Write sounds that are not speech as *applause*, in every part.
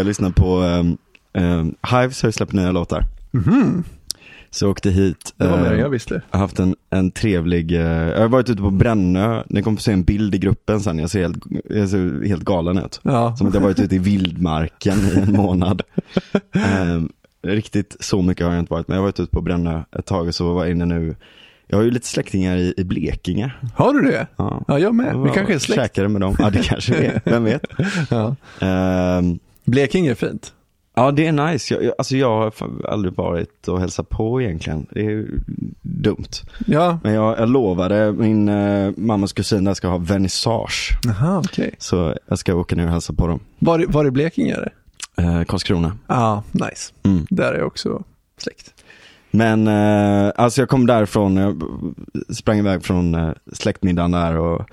Jag lyssnar på, um, um, Hives har ju släppt nya låtar. Så jag åkte hit. Det var mer än jag visste. Jag har haft en, en trevlig, eh, jag har varit ute på Brännö, ni kommer få se en bild i gruppen sen, jag ser helt, jag ser helt galen ut. Ja. Som att jag varit ute i vildmarken i en månad. *laughs* Ehm, riktigt så mycket har jag inte varit, men jag har varit ute på Brännö ett tag och så var jag inne nu. Jag har ju lite släktingar i, i Blekinge. Har du det? Ja. Ja, jag med. Vi kanske är släkt. Käkade med dem, ja det kanske vi är, vem vet. *laughs* Ja. Ehm, Blekinge är fint. Ja, det är nice. Jag, jag- alltså jag har aldrig varit och hälsat på egentligen. Det är ju dumt. Ja, Men jag, jag lovade min eh, mammas kusin där ska ha vernissage. Aha, okej. Så jag ska åka ner och hälsa på dem. Var, var i Blekinge är det? Eh, Karlskrona. Ja, nice. Mm. Där är jag också släkt. Men eh, alltså jag kom därifrån, jag sprang iväg från eh, släktmiddagen där och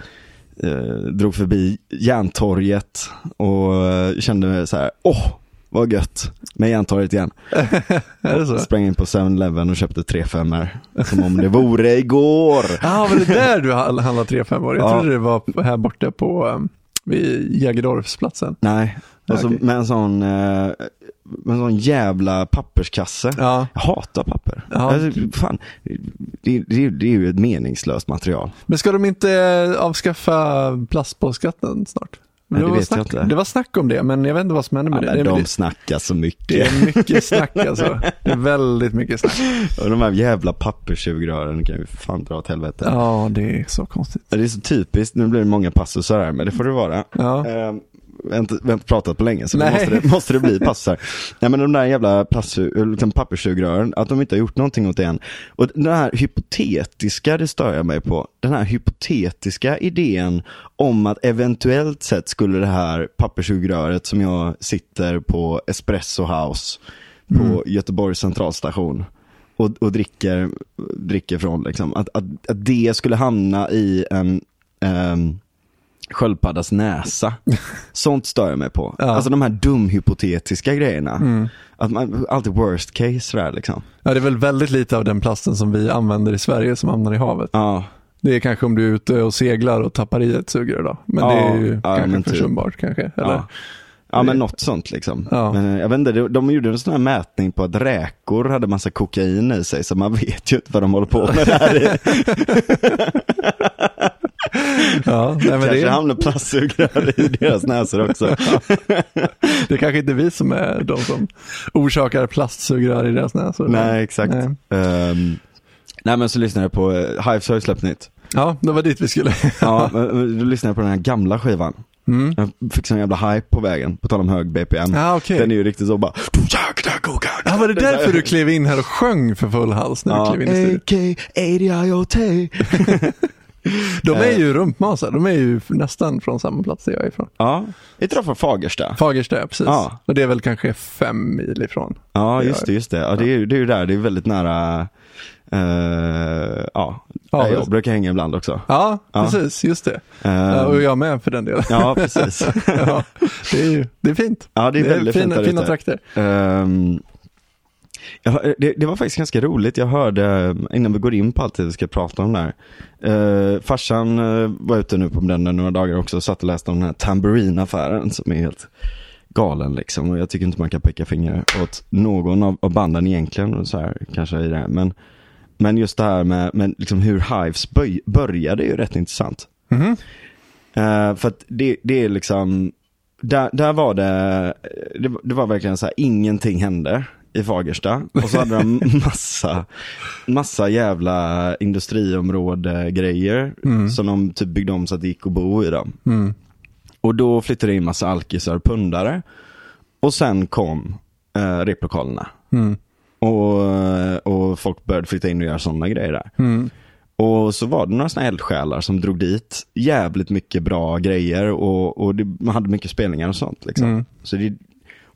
eh, drog förbi Järntorget och eh, kände så här, åh, vad gött med Järntorget igen. *laughs* Sprang in på 7-Eleven och köpte tre femmor Som om det vore igår. Ja, *laughs* var det där du handlade 3 5 år? Jag Ja. trodde det var här borta på vid Jägerdorfsplatsen. Nej, och så Okej. med en sån, eh, med en sån jävla papperskasse. Ja, Jag hatar papper. Ja. Alltså, fan, det, det, det är ju ett meningslöst material. men ska de inte eh, avskaffa plastpåskatten snart? Nej, det var vet jag snack, inte. det var snack om det, men jag vet inte vad som hände med Ja, det. Det de snackar så det mycket. är mycket snack alltså. Det är väldigt mycket snack. *laughs* Och de här jävla papperssugrören kan ju fan dra åt helvete. Ja, det är så konstigt. Det är så typiskt, nu blir det många passusar här, men det får det vara. Ja. Vi, har inte, vi har inte pratat på länge så Nej. måste det, måste det bli passusar. Nej men de där jävla liksom papperssugrören, att de inte har gjort någonting åt det än. Och den här hypotetiska, det stör jag mig på. Den här hypotetiska idén om att eventuellt sett skulle det här papperssugröret som jag sitter på Espresso House på Göteborgs centralstation och, och dricker, dricker från liksom. Att, att, att det skulle hamna i en ehm, sköldpaddas näsa. *laughs* Sånt stör jag mig på. Ja. Alltså de här dumhypotetiska grejerna. Mm. Att man, alltid worst case sådär liksom. ja, det är väl väldigt lite av den plasten som vi använder i Sverige som hamnar i havet. Ja, Det är kanske om du är ute och seglar och tappar i ett sugrör då. Men Ja, det är ju kanske typ. försumbart kanske. Eller? ja. Men något sånt liksom. Ja. Men eh, jag vet inte, de, de gjorde en sån här mätning på att räkor hade massa kokain i sig så man *laughs* vet ju inte vad de håller på med där. *laughs* Ja, nej, men Kanske det, hamnar plastsugrör i deras näsor också. *laughs* det är kanske inte vi som är de som orsakar plastsugrör i deras näsor. Nej exakt. Nej. Ehm, nej men så lyssnade jag på, uh, Hives har ju släppt nytt. Ja, det var dit vi skulle. *laughs* Ja, men- då lyssnade jag på den här gamla skivan. Mm. Jag fick sån jävla hype på vägen, på tal om hög BPM. Ja, okej. Den är ju riktigt så bara. Ja, var det därför du klev in här och sjöng för full hals när Ja, du klev in i studion? *laughs* De är Eh. ju rumpmasar, de är ju nästan från samma plats där jag är ifrån. Ja, är inte de från Fagersta? Fagersta, precis. Ja. Och det är väl kanske fem mil ifrån. Ja, Det just det, just det. Ja, det är ju det är där, det är väldigt nära, eh, ja, Ja, jag brukar hänga ibland också. Ja, precis, just det. Ja, och jag med för den delen. ja, precis. *laughs* Ja, det är ju det är fint. Ja, det är väldigt fint fina, där fina trakter. Ehm, jag, det, det var faktiskt ganska roligt. Jag hörde, innan vi går in på allt det vi ska prata om där. Uh, farsan eh, var ute nu på den några dagar också och satt och läste om den här Tambourine-affären som är helt galen liksom. Och jag tycker inte man kan peka finger åt någon av, av banden egentligen. Och så här, kanske i det. här. Men, men just det här med, med liksom hur Hives böj, började är ju rätt intressant. Mhm. Eh, för att det, det är liksom, där, där var det, det, det var verkligen så här, ingenting hände i Fagersta. Och så hade de *laughs* massa, massa jävla industriområde-grejer Mm. som de typ byggde om så att det gick att bo i dem. Mm. Och då flyttade det in massa alkisar och pundare. Och sen kom eh, replokalerna. Mm. Och, och folk började flytta in och göra sådana grejer där. Mm. Och så var det några sådana eldsjälar som drog dit jävligt mycket bra grejer och, och det, man hade mycket spelningar och sånt. Liksom. Mm. Så det,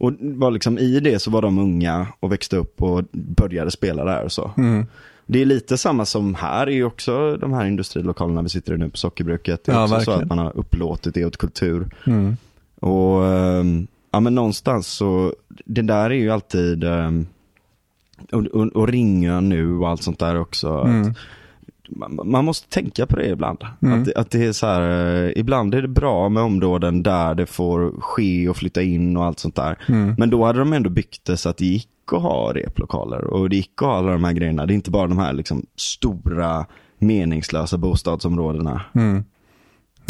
och var liksom, i det så var de unga och växte upp och började spela där och så. Mm. Det är lite samma som här är också de här industrilokalerna vi sitter i nu på Sockerbruket. Det är Ja, också så verkligen. att man har upplåtit det åt kultur. Mm. Och ehm, ja men någonstans så, det där är ju alltid, ehm, och, och, och Ringön nu och allt sånt där också. Mm. Att man, måste tänka på det ibland. Mm. Att, det- att det är så här, eh, ibland är det bra med områden där det får ske och flytta in och allt sånt där. Mm. Men då hade de ändå byggt det så att det gick att ha replokaler och det gick att ha alla de här grejerna. Det är inte bara de här liksom stora meningslösa bostadsområdena. Mm.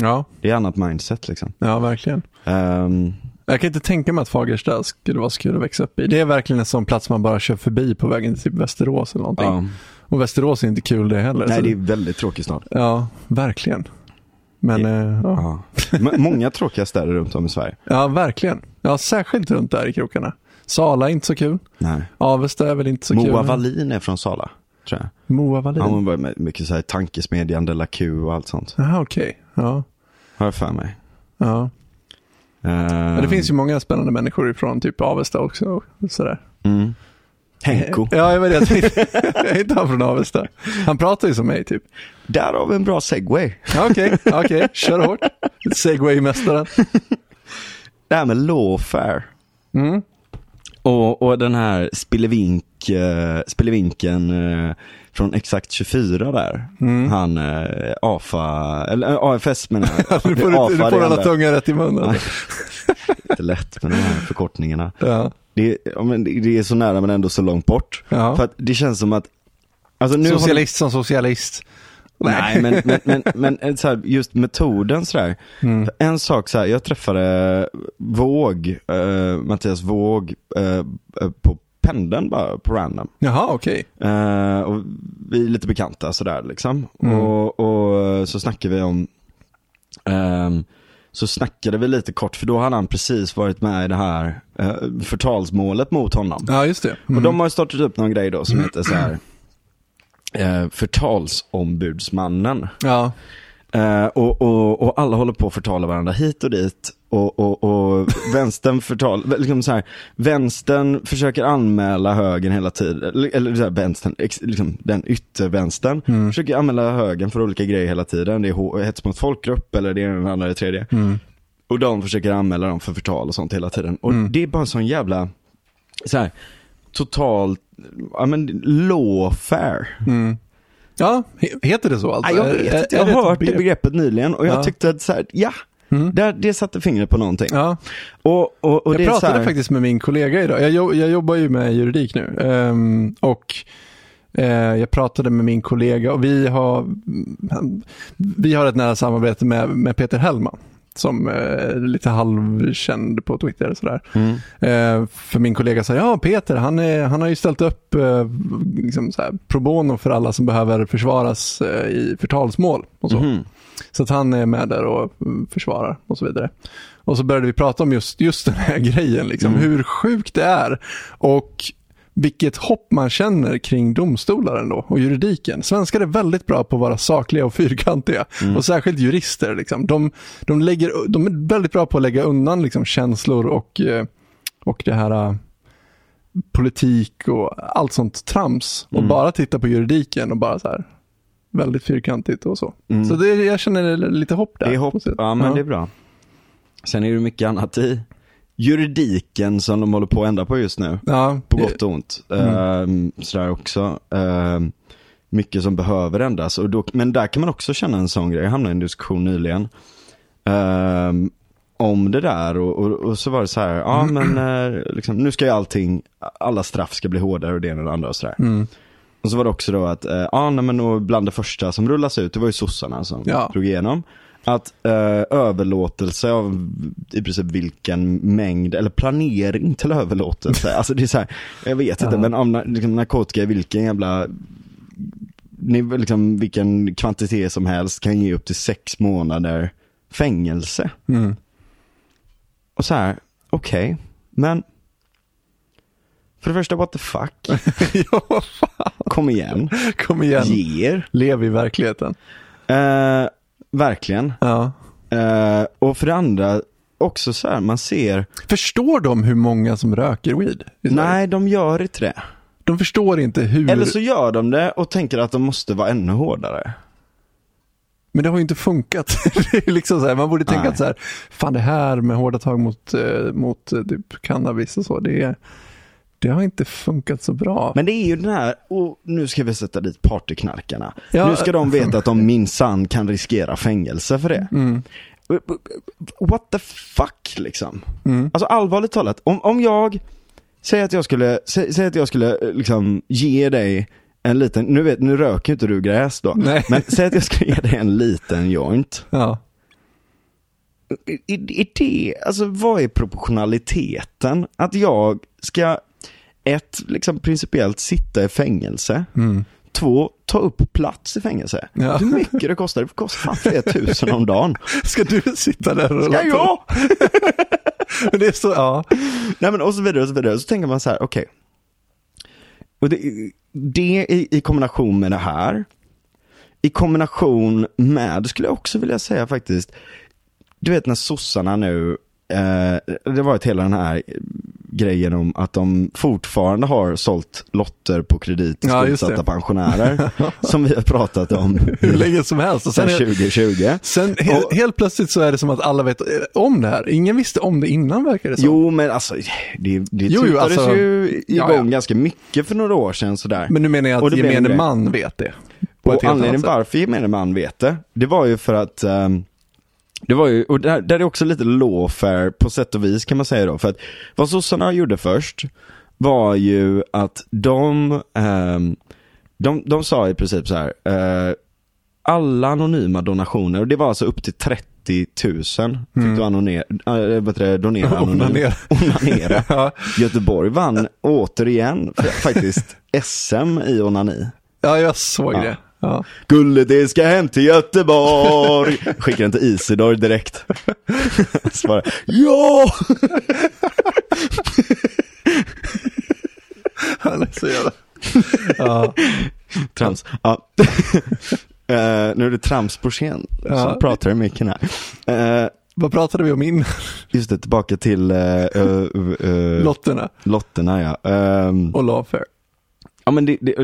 Ja, Det är annat mindset liksom. ja, verkligen. Ehm, Jag kan inte tänka mig att Fagersta skulle vara så kul att växa upp i. Det är verkligen en sån plats man bara kör förbi på vägen till typ Västerås eller någonting. ja. Och Västerås är inte kul det heller. Nej, så- det är väldigt tråkig stad. Ja, verkligen. Men eh, ja. Många tråkiga städer runt om i Sverige. ja, verkligen. Ja, särskilt runt där i krokarna. Sala är inte så kul. Nej. Avesta är väl inte så kul. Moa Wallin är från Sala, tror jag. Moa Wallin. Ja, hon var med mycket så här tankesmedjan De La Q och allt sånt. Jaha, okej. Ja. Har jag för mig. ja. Ehm, Men det finns ju många spännande människor ifrån typ Avesta också. Sådär. Mm. Henko. Ja, jag vet jag tänkte, *laughs* jag är inte han från Avesta. Han pratar ju som mig typ. Där har vi en bra segway. Okej, okej, kör hårt. Segway-mästaren. Det här med lawfare. Mm. Och, och den här Spillevink, uh, Spillevinken eh, från Exakt 24 där. Mm. Han uh, AFA, eller eh, AFS menar jag. *laughs* Du får, AFA, du får alla tunga rätt i munnen. *laughs* Inte lätt med de här förkortningarna. Ja. Det, ja, men det är så nära men ändå så långt bort. Ja. För att det känns som att Alltså nu har- Socialist som socialist. Nej, men, men, men, men eh, så här, just metoden sådär. Mm. En sak så här, jag träffade Våg, eh, Mattias Våg eh, på pendeln bara på random. Jaha, okej. Eh, och vi är lite bekanta sådär liksom. Mm. Och, och så snackade vi om, ehm, så snackade vi lite kort för då hade han precis varit med i det här eh, förtalsmålet mot honom. Ja, just det. Mm. Och de har startat upp någon grej då som heter så här eh, förtalsombudsmannen. Ja, Eh, och, och, och alla håller på att förtala varandra hit och dit. Och, och, och vänstern *laughs* förtal, liksom så här, vänstern försöker anmäla högern hela tiden. Eller, så här, vänstern, ex, liksom, den yttervänstern Mm. försöker anmäla högern för olika grejer hela tiden. Det är hets mot folkgrupp eller det är den andra det tredje. Mm. Och de försöker anmäla dem för förtal och sånt hela tiden. Och Mm. det är bara en sån jävla, så här, totalt, ja men lawfare. Mm. Ja, he- heter det så alltså? Ja, jag vet inte, jag har hört det begrepp? begreppet nyligen och jag Ja. tyckte att så här, ja, Mm. där, det satte fingret på någonting. Ja, Och, och, och det jag pratade här, faktiskt med min kollega idag. Jag, jag jobbar ju med juridik nu. Ehm, och eh, jag pratade med min kollega och vi har, vi har ett nära samarbete med, med Peter Hellman. Som eh, är lite halvkänd på Twitter och sådär. Mm. Eh, för min kollega sa, ja Peter, han, är, han har ju ställt upp eh, liksom så här, pro bono för alla som behöver försvaras eh, i förtalsmål. Och så. Mhm. Så att han är med där och mm, försvarar och så vidare. Och så började vi prata om just, just den här *laughs* grejen, liksom, Mm. hur sjukt det är. Och vilket hopp man känner kring domstolar ändå och juridiken. Svenskar är väldigt bra på att vara sakliga och fyrkantiga. Mm. Och särskilt jurister. Liksom. De, de, lägger, de är väldigt bra på att lägga undan liksom, känslor och, eh, och det här eh, politik och allt sånt trams. Och Mm. bara titta på juridiken och bara så här väldigt fyrkantigt och så. Mm. Så det, jag känner lite hopp där. Det är hopp, ja men det är bra. Sen är det mycket annat i juridiken som de håller på att ändra på just nu. ja, På gott och ont. Mm. Ehm, sådär också. Ehm, mycket som behöver ändras. Och då, men där kan man också känna en sån grej. Jag hamnade i en diskussion nyligen. ehm, om det där och, och, och så var det så här, ja men eh, liksom, nu ska ju allting, alla straff ska bli hårdare och det ena och det andra och sådär. Mm. Och så var det också då att, eh, ja nej, men och bland det första som rullas ut, det var ju sossarna som Ja. drog igenom. Att eh, överlåtelse av i princip vilken mängd, eller planering till överlåtelse. *laughs* alltså det är så här, jag vet inte, Ja. men om liksom, narkotika i vilken jävla, ni- liksom, vilken kvantitet som helst kan ge upp till sex månader fängelse. Mm. Och så här, okej, men för det första, what the fuck? *laughs* ja. Kom igen. Kom igen. Ge er. Lev i verkligheten. Eh, verkligen. Ja. Eh, och för det andra, också så här, man ser, Förstår de hur många som röker weed? nej de gör inte det. De förstår inte hur. Eller så gör de det och tänker att de måste vara ännu hårdare. Men det har ju inte funkat. *laughs* liksom så här, man borde tänka Nej. att så här, fan det här med hårda tag mot, eh, mot eh, typ cannabis och så, det är, det har inte funkat så bra. Men det är ju den här, och nu ska vi sätta dit partyknarkarna. Ja, nu ska de veta att de minsann kan riskera fängelse för det. Mm. What the fuck liksom? Mm. Alltså allvarligt talat, om, om jag, säg att jag skulle, säg, säg att jag skulle eh, liksom ge dig en liten, nu vet, nu röker ju inte du gräs då. Nej. Men säg att jag skulle ge dig en liten joint. Ja. Är, är det, alltså vad är proportionaliteten? Att jag ska, ett, liksom principiellt sitta i fängelse. Mm. Två, ta upp plats i fängelse. Ja. Hur mycket det kostar? Det kostar fan tusen om dagen. *laughs* Ska du sitta där och Ska jag? *laughs* det är så, ja. Nej men och så vidare och så vidare. Så tänker man så här, okej. Och det, det i, i kombination med det här. I kombination med, skulle jag också vilja säga faktiskt. Du vet när sossarna nu, eh, det var ett hela den här grejen om att de fortfarande har sålt lotter på kredit till Ja, skuldsatta pensionärer. *laughs* som vi har pratat om Hur länge som helst. Och sen, är- 2020. sen he, Och- helt plötsligt så är det som att alla vet om det här. Ingen visste om det innan verkar det som. Jo men alltså, det, det Jo, jo, alltså- ju Ja, igång ja. ganska mycket för några år sedan sådär. Men nu menar jag att gemene man vet det. Och helt anledningen varför gemene man vet det, det var ju för att ehm, det var ju, och där, där är också lite lawfare på sätt och vis kan man säga då. För att vad sossarna gjorde först var ju att de, ehm, de, de sa i princip så här, eh, alla anonyma donationer, och det var alltså upp till 30 000 fick du äh, vad heter det, donera *laughs* anonymt. Onanera. Onanera. *laughs* Ja. Göteborg vann återigen faktiskt *laughs* SM i onani. ja, jag såg Ja. det. Ja. Gullet det ska hem till Göteborg. *laughs* Skickar den till Isidor direkt. *laughs* Svarar, ja! *laughs* Han är så jävla... Ja. Trams. Ja. Eh, nu är det trams på scen. Ja. Så pratar i micken här. Eh, Vad pratade vi om innan? just det, tillbaka till uh, Lotterna lotterna ja. Ehm, och lawfare. Ja men det, det,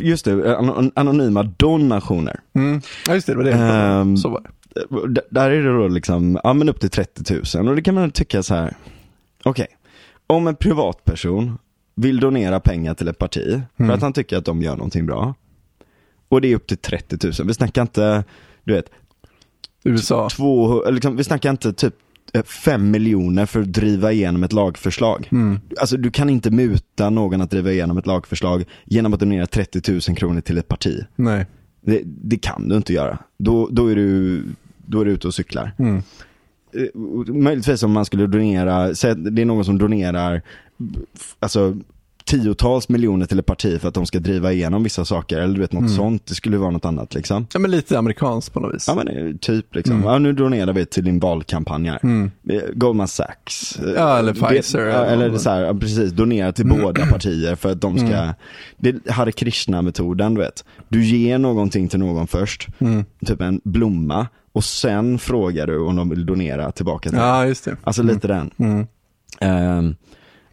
just det, an- anonyma donationer. Mm. Ja, just det, det var det. Ehm, Så var det. Där är det då liksom, ja men upp till 30 000 och det kan man tycka så här. okej, om en privatperson vill donera pengar till ett parti för Mm. att han tycker att de gör någonting bra. Och det är upp till 30 000, vi snackar inte, du vet, USA. två, liksom, vi snackar inte typ 5 miljoner för att driva igenom ett lagförslag. Mm. Alltså du kan inte muta någon att driva igenom ett lagförslag genom att donera 30 000 kronor till ett parti. Nej. Det, det kan du inte göra. Då, då, är du, då är du ute och cyklar. Mm. Eh, möjligtvis om man skulle donera, säg det är någon som donerar alltså tiotals miljoner till ett parti för att de ska driva igenom vissa saker eller du vet något Mm. sånt, det skulle vara något annat liksom. Ja, men lite amerikanskt på något vis. Ja men eh, typ liksom, Mm. ja nu donerar vi till din valkampanj här. Mm. Eh, Goldman Sachs. eh, Ja, eller det- Pfizer, Ja, eller eller så här, precis, donera till Mm. båda partier för att de ska, Mm. det är Hare Krishna-metoden du vet. Du ger någonting till någon först, Mm. typ en blomma, och sen frågar du om de vill donera tillbaka till. Ja, just det. Alltså lite den. Ehm,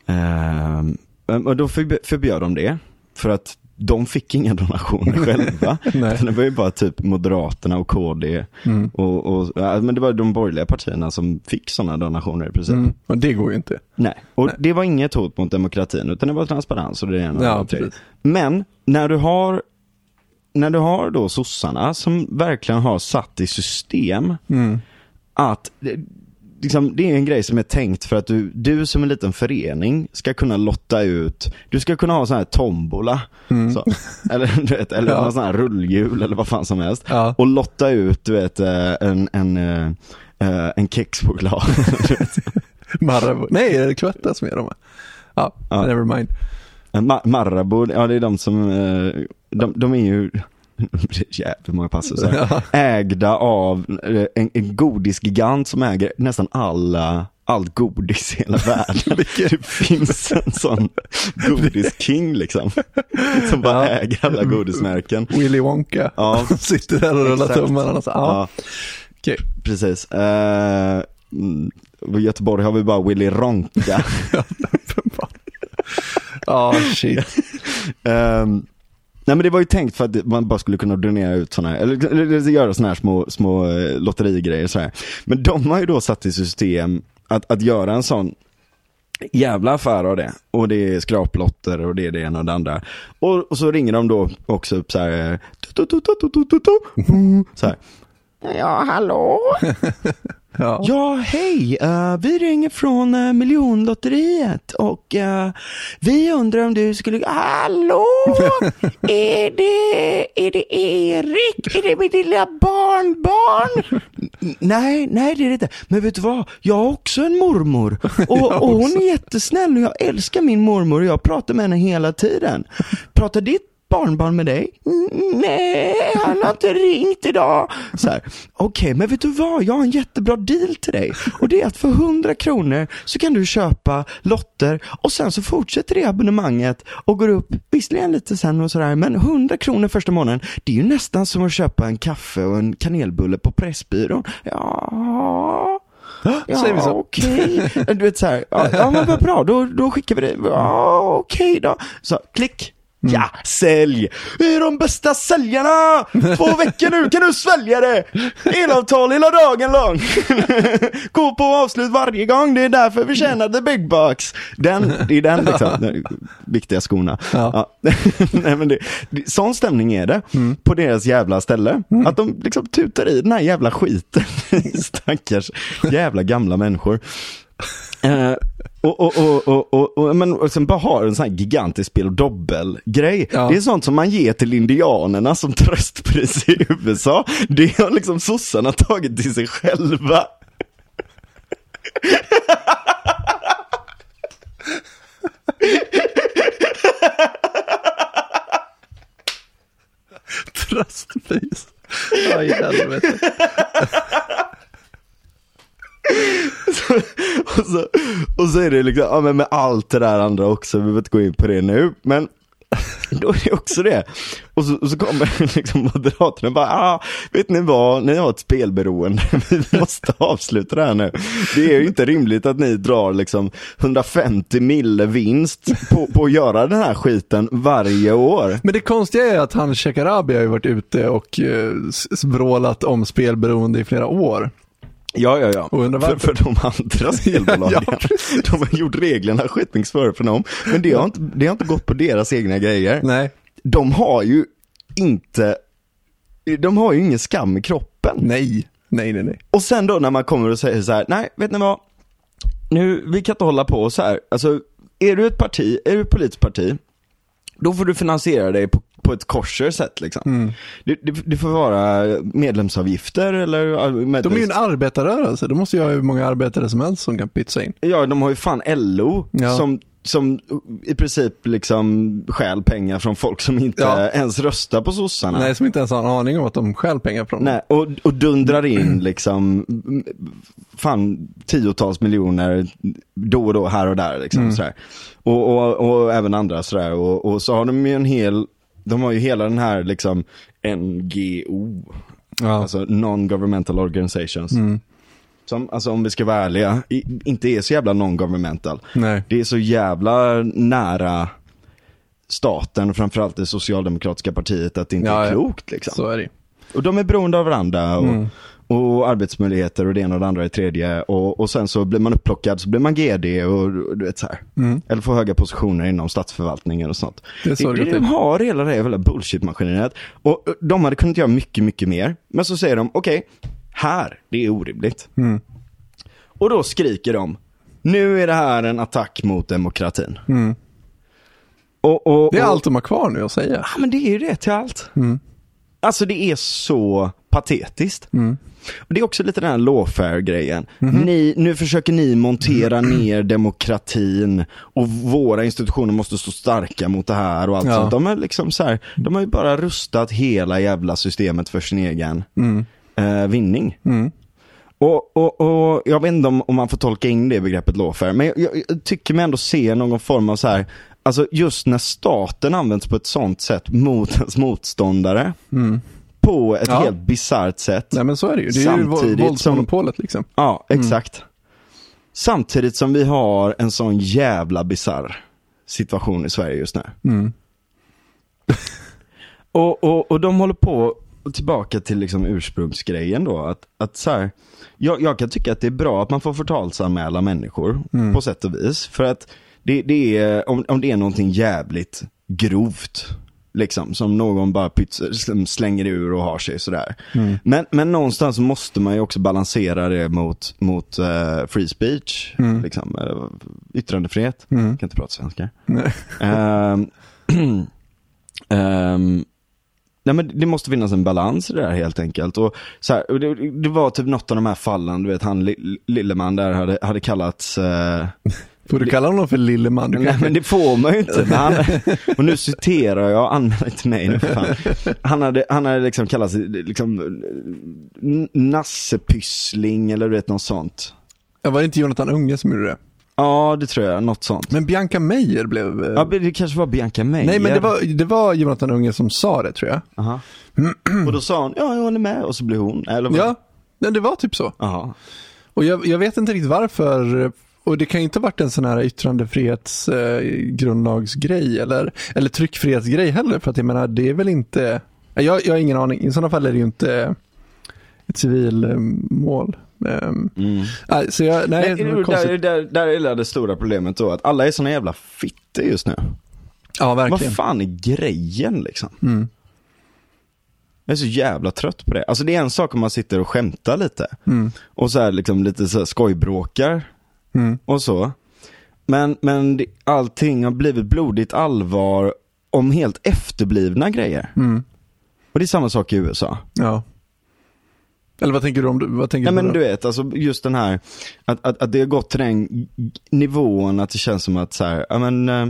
ehm, och då förb- förbjöd de det, för att de fick inga donationer *laughs* själva. Det var ju bara typ Moderaterna och KD Mm. och, och ja, men det var de borgerliga partierna som fick sådana donationer i princip. Mm. Och det går ju inte. Nej, och Nej. det var inget hot mot demokratin utan det var transparens och det ena och det Ja. Men när du har när du har då sossarna som verkligen har satt i system Mm. att liksom, det är en grej som är tänkt för att du, du som en liten förening ska kunna lotta ut, du ska kunna ha sån här tombola, Mm. så, *laughs* eller, du vet, eller Ja. sån här rullhjul eller vad fan som helst. Ja. Och lotta ut, du vet, eh, en, en, eh, eh, en kexchoklad. *laughs* Marabou. Nej, är det Cloetta som är de? Ja, Ja. never mind. En Ma- Marabou, ja det är de som, de, de är ju, *laughs* jävligt många passusar. Ja. Ägda av eh, en, en godisgigant som äger nästan alla, allt godis i hela världen. *laughs* Det finns en sån godisking liksom. Som bara Ja. äger alla godismärken. Willy Wonka. Ja, *laughs* Sitter där och rullar tummarna. Ja. ja Okej. precis. Mm, I Göteborg har vi bara Willy Ronka. Ja, shit. Ehm, nej men det var ju tänkt för att man bara skulle kunna donera ut sådana här, eller, eller göra sådana här små, små eh, lotterigrejer så här. Men de har ju då satt i system att, att göra en sån Jävla affär av det. Och det är skraplotter och det är det ena och det andra. Och, och så ringer de då också upp så här. Så här. Ja, hallå? *laughs* Ja. Ja, hej. Eh, vi ringer från uh, miljonlotteriet och eh, vi undrar om du skulle... Hallå? *laughs* är, det, är det Erik? Är det mitt lilla barnbarn? Nej, nej det är det inte. Men vet du vad? Jag har också en mormor. *laughs* Och, och hon är jättesnäll och jag älskar min mormor och jag pratar med henne hela tiden. Pratar ditt barnbarn med dig? "Mm, Nej, han har inte ringt idag. Så här, okej, men vet du vad? Jag har en jättebra deal till dig. Och det är att för 100 kronor så kan du köpa lotter och sen så fortsätter det abonnemanget och går upp, visserligen lite sen och sådär, men 100 kronor första månaden, det är ju nästan som att köpa en kaffe och en kanelbulle på Pressbyrån. Ja, Ja, Säger vi så? okej. Du vet så här, ja, ja men vad bra, då, då skickar vi det. Ja, okej då. Så, klick. Mm. Ja, sälj! Vi är de bästa säljarna! *laughs* Två veckor nu kan du svälja det! Elavtal hela dagen lång! *laughs* Gå på avslut varje gång, det är därför vi tjänar the big bucks. Den, det är den liksom, *laughs* de viktiga skorna. Ja. Ja. Nej, men det, det, sån stämning är det Mm. på deras jävla ställe. Att de liksom tutar i den här jävla skiten. Stackars jävla gamla människor. Eh, och, och, och, och, och, och, men, och sen bara har en sån här gigantisk spel och dobbel-grej. Ja. Det är sånt som man ger till indianerna som tröstpris i USA. Det har liksom sossarna tagit till sig själva. Tröstpris. Ja, i *laughs* och, så, och så är det liksom, ja men med allt det där andra också, vi behöver inte gå in på det nu, men *laughs* då är det också det. Och så, och så kommer *laughs* liksom Moderaterna och bara, ah, vet ni vad, ni har ett spelberoende, vi måste avsluta det här nu. Det är ju inte rimligt att ni drar liksom 150 mille vinst på, på att göra den här skiten varje år. Men det konstiga är att han Shekarabi har ju varit ute och eh, vrålat om spelberoende i flera år. Ja, ja, ja. För, för de andra spelbolagen. *laughs* Ja, de har gjort reglerna svårare för dem. Men det har, inte, det har inte gått på deras egna grejer. Nej, De har ju inte, de har ju ingen skam i kroppen. nej, nej, nej, nej. Och sen då när man kommer och säger så här, nej, vet ni vad? Nu, vi kan inte hålla på så här. Alltså, är du ett parti, är du ett politiskt parti, då får du finansiera dig på, på ett korser sätt liksom. Mm. Det, det, det får vara medlemsavgifter eller ja, De är ju en arbetarrörelse, de måste ju ha hur många arbetare som helst som kan pytsa in. Ja, de har ju fan LO Ja. som, som i princip liksom stjäl pengar från folk som inte Ja. ens röstar på sossarna. Nej, som inte ens har en aning om att de stjäl pengar från dem. Nej, och, och dundrar in *clears throat* liksom, fan tiotals miljoner då och då, här och där liksom. Mm. Sådär. Och, och, och även andra sådär. Och, och så har de ju en hel, de har ju hela den här liksom NGO, Ja. alltså Non-Governmental Organizations. Mm. Som, alltså om vi ska vara ärliga, inte är så jävla non-governmental. Det är så jävla nära staten, framförallt det socialdemokratiska partiet, att det inte Ja, är klokt liksom. Så är det Och de är beroende av varandra och, Mm. Och arbetsmöjligheter och det ena och det andra är tredje. Och, och sen så blir man upplockad så blir man GD och, och du vet så här. Mm. Eller får höga positioner inom statsförvaltningen och sånt. Det är det går de till. har hela det jävla bullshit-maskineriet. Och och de hade kunnat göra mycket, mycket mer. Men så säger de, okej, här, det är orimligt. Mm. Och då skriker de, nu är det här en attack mot demokratin. Mm. Och, och, Det är och, allt de har kvar nu att säga. Ja men det är ju det till allt. Mm. Alltså det är så patetiskt. Mm. Och det är också lite den här lawfare-grejen. Ni, nu försöker ni montera *clears throat* ner demokratin och våra institutioner måste stå starka mot det här och allt Ja. sånt. De är liksom så här, de har ju bara rustat hela jävla systemet för sin egen Mm. eh, vinning. Mm. Och, och, och jag vet inte om, om man får tolka in det begreppet lawfare, men jag, jag, jag tycker mig ändå se någon form av så här, alltså just när staten används på ett sånt sätt mot ens motståndare, Mm. På ett Ja. helt bisarrt sätt. Nej men så är det ju. Det är ju Samtidigt vå- våldsmonopolet liksom. Ja, exakt. Samtidigt som vi har en sån jävla bizarr situation i Sverige just nu. Mm. *laughs* Och, och, och de håller på tillbaka till liksom ursprungsgrejen då. Att, att så här, jag, jag kan tycka att det är bra att man får förtalsanmäla människor på sätt och vis. För att det, det är, om, om det är någonting jävligt grovt. Liksom, som någon bara pytsar, sl- slänger ur och har sig sådär. Men, men någonstans måste man ju också balansera det mot, mot eh, free speech. Liksom, eh, yttrandefrihet. Jag kan inte prata svenska. *laughs* Nej. Ehm, *clears throat* ehm, nej men det måste finnas en balans i det där helt enkelt. Och så här, och det, det var typ något av de här fallen, du vet han li, Lilleman där hade, hade kallats eh, *laughs* Får du kalla honom för lilleman? Du Nej men det får man ju inte. Han, *laughs* och nu citerar jag, anmäl inte mig nu fan. Han hade, han hade liksom kallats liksom, n- nassepyssling eller du vet något sånt. Ja, var det inte Jonathan Unge som gjorde det? Ja det tror jag, något sånt. Men Bianca Meijer blev... eh, Ja, det kanske var Bianca Meijer. Nej men det var, det var Jonathan Unge som sa det tror jag. Aha. Och då sa hon, ja jag håller med, och så blev hon, eller vad? Ja, det var typ så. Jaha. Och jag, jag vet inte riktigt varför. Och det kan ju inte ha varit en sån här yttrandefrihets eh, eller, eller tryckfrihetsgrej heller. För att jag menar, det är väl inte, jag, jag har ingen aning. I sådana fall är det ju inte ett civilmål. Um, Mm. nej, så jag, nej, Men, det var där, där, där är det stora problemet då, att alla är såna jävla fitter just nu. Ja, verkligen. Vad fan är grejen liksom? Mm. Jag är så jävla trött på det. Alltså det är en sak om man sitter och skämtar lite. Mm. Och så här liksom lite så här skojbråkar Mm. och så. Men, men det, allting har blivit blodigt allvar om helt efterblivna grejer. Mm. Och det är samma sak i USA. Ja. Eller vad tänker du om, vad tänker Nej du men du vet, alltså just den här, att, att, att det har gått till den nivån att det känns som att så här, ja men, eh,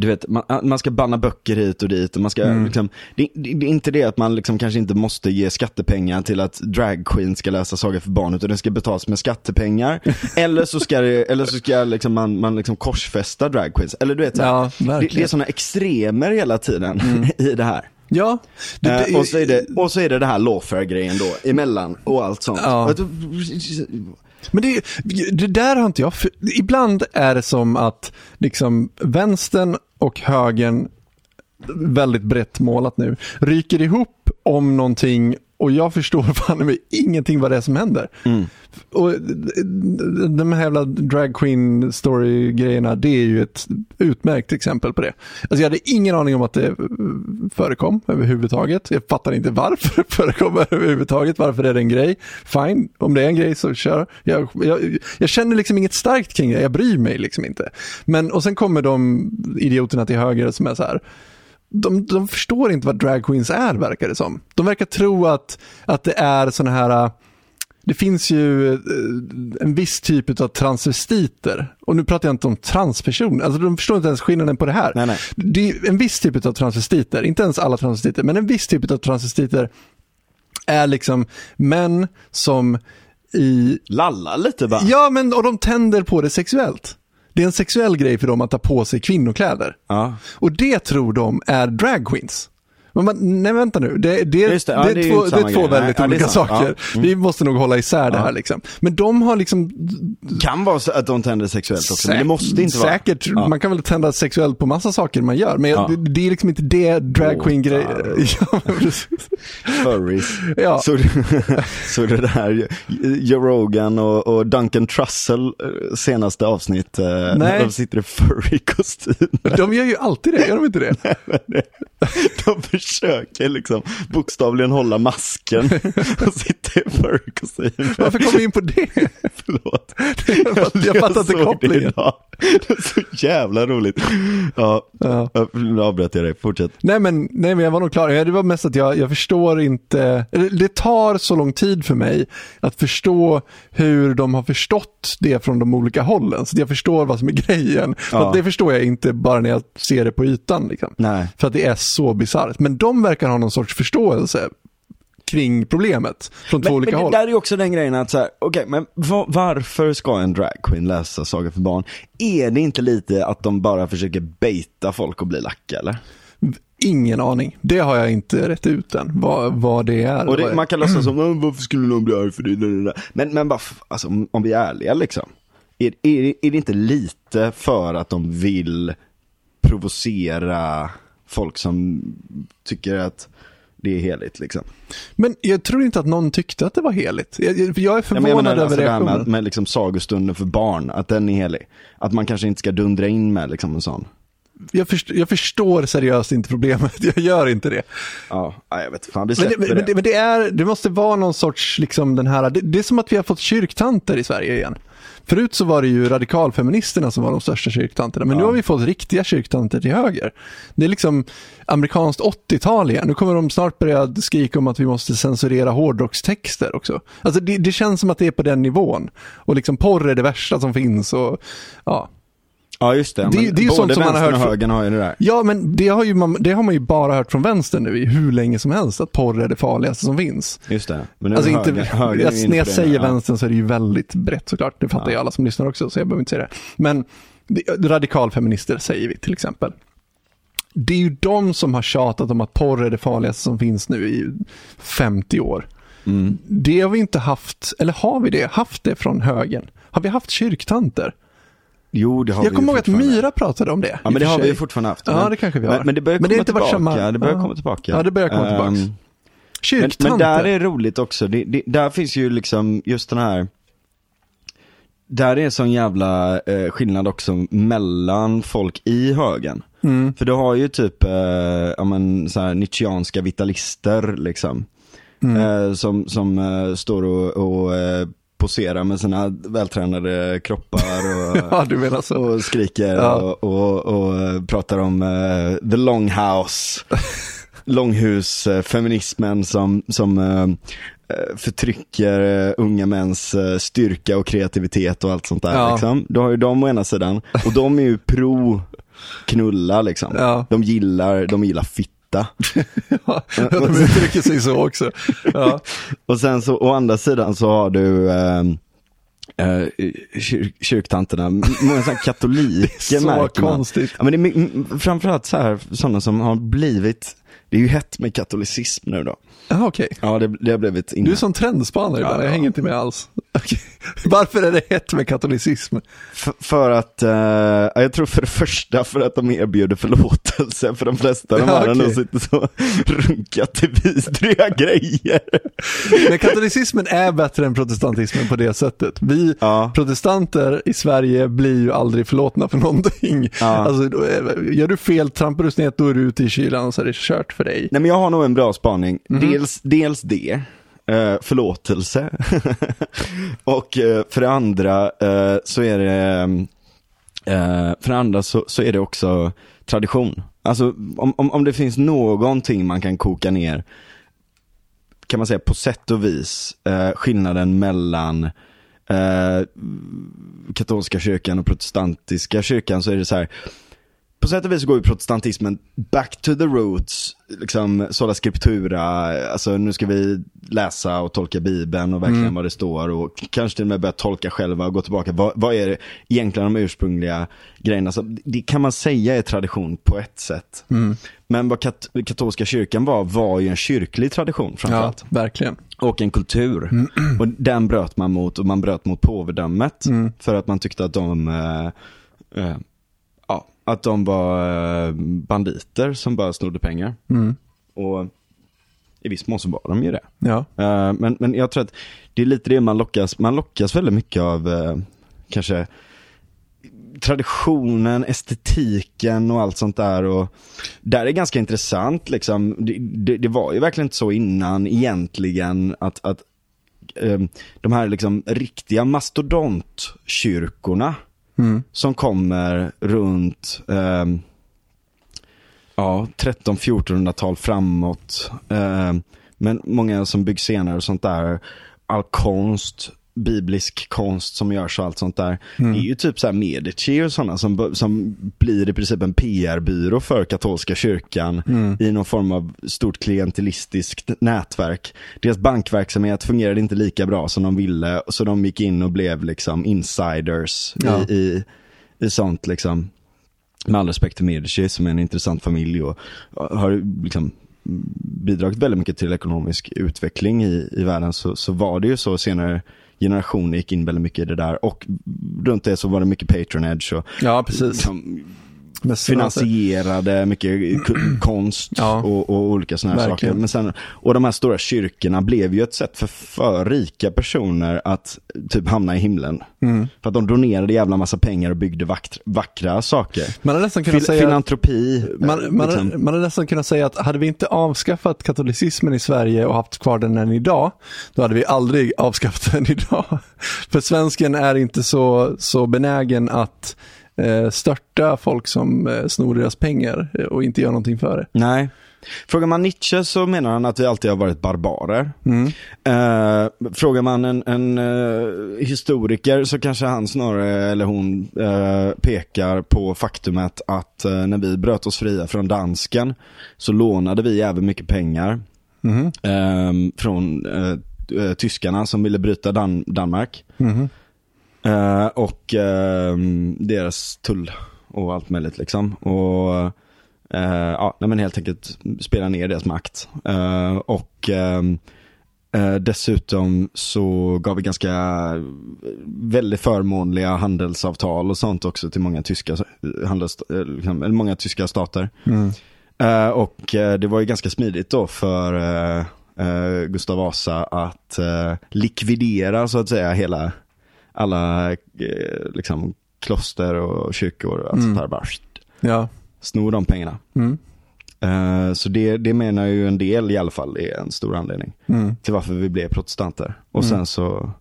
du vet, man, man ska banna böcker hit och dit och man ska Mm. liksom, det, det, det är inte det att man liksom kanske inte måste ge skattepengar till att drag queen ska läsa Saga för barn utan det ska betalas med skattepengar. *laughs* eller så ska det, eller så ska liksom man, man liksom korsfästa drag queens. Eller du vet, så Ja, det, det är sådana extremer hela tiden *laughs* i det här. Ja. Det, Eh, och, så är det, och så är det det här lawfare-grejen då, emellan och allt sånt. Ja. Men det, det där har inte jag, för ibland är det som att liksom vänstern och högern, väldigt brett målat nu, ryker ihop om någonting och jag förstår *laughs* fan med ingenting vad det är som händer. Mm. Och de här jävla drag queen story grejerna, det är ju ett utmärkt exempel på det. Alltså jag hade ingen aning om att det förekom överhuvudtaget. Jag fattar inte varför det förekommer *laughs* överhuvudtaget. Varför är det en grej? Fine, om det är en grej så kör. Jag, jag, jag känner liksom inget starkt kring det, jag bryr mig liksom inte. Men, och sen kommer de idioterna till höger som är så här, de, de förstår inte vad drag queens är verkar det som. De verkar tro att, att det är såna här det finns ju eh, en viss typ av transvestiter. Och nu pratar jag inte om transpersoner. Alltså de förstår inte ens skillnaden på det här. Nej, nej. Det är en viss typ av transvestiter, inte ens alla transvestiter, men en viss typ av transvestiter är liksom män som i... Lalla lite bara. Ja, men och de tänder på det sexuellt. Det är en sexuell grej för dem att ta på sig kvinnokläder. Ja. Och det tror de är drag queens. Men man, nej vänta nu, det, det, det, det, ja, är, det är två, det är två väldigt Nej, ja, olika sant. saker. Ja. Mm. Vi måste nog hålla isär det Ja. här liksom. Men de har liksom Kan vara så att de tänder sexuellt också, men det måste inte vara. Säkert, Ja. man kan väl tända sexuellt på massa saker man gör, men Ja. det, är liksom inte det drag queen grej. *laughs* ja. Furries. Ja. Så, så det där, Joe Rogan och, och Duncan Trussell eh, senaste avsnitt, eh, när Nej. de sitter i furry-kostym. De gör ju alltid det, gör de inte det? *laughs* De försöker liksom bokstavligen hålla masken *laughs* och sitta i furry-kostym. Varför kom vi in på det? Förlåt. Jag fattar inte det kopplingen. idag. Det är så jävla roligt. Ja, Ja. nu avbröt jag dig. Fortsätt. Nej men, nej men jag var nog klar. Det var mest att jag, jag förstår inte, det tar så lång tid för mig att förstå hur de har förstått det från de olika hållen. Så jag förstår vad som är grejen. Ja. det förstår jag inte bara när jag ser det på ytan. Liksom. För att det är så bisarrt. Men de verkar ha någon sorts förståelse kring problemet från två Men, olika men håll. det där är också den grejen att så här, okej, men va- varför ska en dragqueen läsa Saga för barn? Är det inte lite att de bara försöker baita folk och bli lacka eller? Ingen aning. Det har jag inte rätt ut än, vad, vad det är. Och det, man kan låtsas som, *clears throat* "Mm, varför skulle någon bli arg för det? det, det, det." Men, men bara, alltså, om, om vi är ärliga liksom. Är, är, är det inte lite för att de vill provocera folk som tycker att det är heligt liksom. Men jag tror inte att någon tyckte att det var heligt. Jag, jag är Ja, förvånad men jag menar över alltså det här med, med liksom sagostunden för barn, att den är helig. Att man kanske inte ska dundra in med liksom en sån. Jag, först, jag förstår seriöst inte problemet, *laughs* jag gör inte det. Ja, jag vet fan, vi Men det, men det, men det, är, det måste vara någon sorts, liksom den här, det, det är som att vi har fått kyrktanter i Sverige igen. Förut så var det ju radikalfeministerna som var de största kyrktanterna, men nu Ja. har vi fått riktiga kyrktanter till höger. Det är liksom amerikanskt 80-tal igen. Nu kommer de snart börja skrika om att vi måste censurera hårdrockstexter också. Alltså det, det känns som att det är på den nivån. Och liksom porr är det värsta som finns och ja. Ja just det, Det- det är både som man har vänstern hört och högern har ju det där. Ja, men det har, ju man, det har man ju bara hört från vänster nu i hur länge som helst, att porr är det farligaste som finns. Just det. Men Alltså är inte, är jag, inne när jag säger ja. vänstern så är det ju väldigt brett såklart. Det fattar Ja. ju alla som lyssnar också, så jag behöver inte säga det. Men det- radikalfeminister säger vi till exempel. Det är ju de som har tjatat om att porr är det farligaste som finns nu i 50 år. Mm. Det har vi inte haft, eller har vi det? Haft det från högern? Har vi haft kyrktanter? Jo, det har Jag vi kommer ihåg att. Myra pratade om det. Ja men det har vi ju fortfarande haft. Ja, det kanske vi har. Men, men det börjar Men det komma varit tillbaka. samma- Det börjar ja. komma tillbaka. Ja, det börjar komma tillbaka. Ehm, men, men där är roligt också. Det, det, där finns ju liksom just den här där är sån jävla eh, skillnad också mellan folk i högen. Mm. För du har ju typ, eh, ja men så här nietzscheanska vitalister liksom. Mm. Eh, som som eh, står och, och poserar med sina vältränade kroppar och, *laughs* Ja, du menar så. och skriker Ja. och, och, och eh, pratar om eh, the longhouse. *laughs* Långhusfeminismen som, som eh, förtrycker unga mäns styrka och kreativitet och allt sånt där. Ja. Liksom. Du har ju dem å ena sidan och de är ju pro knulla liksom. Ja. De gillar, de gillar fitta. *laughs* Ja, de uttrycker sig så också. Ja. *laughs* Och sen så å andra sidan så har du eh, eh, kyr, kyrktanterna, många sådana katoliker *laughs* Så märker man. konstigt. Ja, men det är framförallt så här, sådana som har blivit, det är ju hett med katolicism nu då. Jaha, okej. Ja, det, det har blivit inne. Du är som trendspanare ibland, Ja, jag ja. hänger inte med alls. *laughs* Okej. Varför är det hett med katolicism? F- för att, eh, ja, jag tror för det första för att de erbjuder förlåtelse för de flesta. De Ja, här okay. sitter så runkat till vidriga *laughs* grejer. Men katolicismen är bättre än protestantismen på det sättet. Vi Ja. protestanter i Sverige blir ju aldrig förlåtna för någonting. Ja. Alltså, är- gör du fel, trampar du snett, då är du ute i kylan och så är det kört för dig. Nej men jag har nog en bra spaning. Mhm. Dels, dels det, eh, förlåtelse. *laughs* och eh, för det andra eh, så är det, eh, för det andra så, så är det också tradition. Alltså om, om, om det finns någonting man kan koka ner, kan man säga på sätt och vis, eh, skillnaden mellan eh, katolska kyrkan och protestantiska kyrkan så är det så här, på sätt och vis går ju protestantismen back to the roots, liksom sola scriptura, alltså nu ska vi läsa och tolka bibeln och verkligen Mm. vad det står och kanske till och med börja tolka själva och gå tillbaka, vad, vad är det egentligen de ursprungliga grejerna? Så det kan man säga är tradition på ett sätt. Mm. Men vad kat katolska kyrkan var, var ju en kyrklig tradition Ja, framförallt. verkligen. Och en kultur. Och den bröt man mot och man bröt mot påvedömet. Mm. För att man tyckte att de, eh, eh, ja, att de var eh, banditer som bara snodde pengar. Mm. Och i viss mån så var de ju det. Ja. Eh, men, men jag tror att det är lite det man lockas, man lockas väldigt mycket av eh, kanske traditionen, estetiken och allt sånt där. Och där är ganska intressant liksom. Det, det, det var ju verkligen inte så innan egentligen att, att de här liksom riktiga mastodontkyrkorna Mm. som kommer runt eh, ja, 13-1400-tal framåt. Eh, men många som byggs senare och sånt där. All konst, biblisk konst som görs och allt sånt där. Mm. Det är ju typ så här Medici och sådana som, som blir i princip en PR-byrå för katolska kyrkan Mm. i någon form av stort klientelistiskt nätverk. Deras bankverksamhet fungerade inte lika bra som de ville, så de gick in och blev liksom insiders Ja. i, i, i sånt liksom. Med all respekt till Medici som är en intressant familj och har liksom bidragit väldigt mycket till ekonomisk utveckling i, i världen så, så var det ju så senare generationer gick in väldigt mycket i det där och runt det så var det mycket patronage och ja, precis. liksom, finansierade mycket konst Ja. och, och olika sådana här Verkligen. saker. Men sen, och de här stora kyrkorna blev ju ett sätt för, för rika personer att typ hamna i himlen. Mm. För att de donerade jävla massa pengar och byggde vackra, vackra saker. Man hade nästan kunnat Fil- säga... Filantropi. Man, eh, man, liksom. man hade nästan kunnat säga att hade vi inte avskaffat katolicismen i Sverige och haft kvar den än idag, då hade vi aldrig avskaffat den *laughs* idag. För svensken är inte så, så benägen att störta folk som eh, snor deras pengar eh, och inte gör någonting för det. Nej. Frågar man Nietzsche så menar han att vi alltid har varit barbarer. Mm. Eh, frågar man en, en eh, historiker så kanske han snarare, eller hon, eh, pekar på faktumet att eh, när vi bröt oss fria från dansken så lånade vi även mycket pengar eh, från eh, eh, tyskarna som ville bryta Dan- Danmark. Mhm. Eh, och eh, deras tull och allt möjligt liksom. Och eh, ja, nej, men helt enkelt spela ner deras makt. Eh, och ehm, eh, dessutom så gav vi ganska väldigt förmånliga handelsavtal och sånt också till många tyska, handels, liksom, många tyska stater. Mm. Och det var ju ganska smidigt då för Gustav Vasa att likvidera så att säga hela, alla eh, liksom kloster och kyrkor och allt Mm. sånt där. Bara Ja. snor de pengarna. Mm. Eh, så det, det menar ju en del i alla fall är en stor anledning Mm. till varför vi blev protestanter. Och Mm. sen så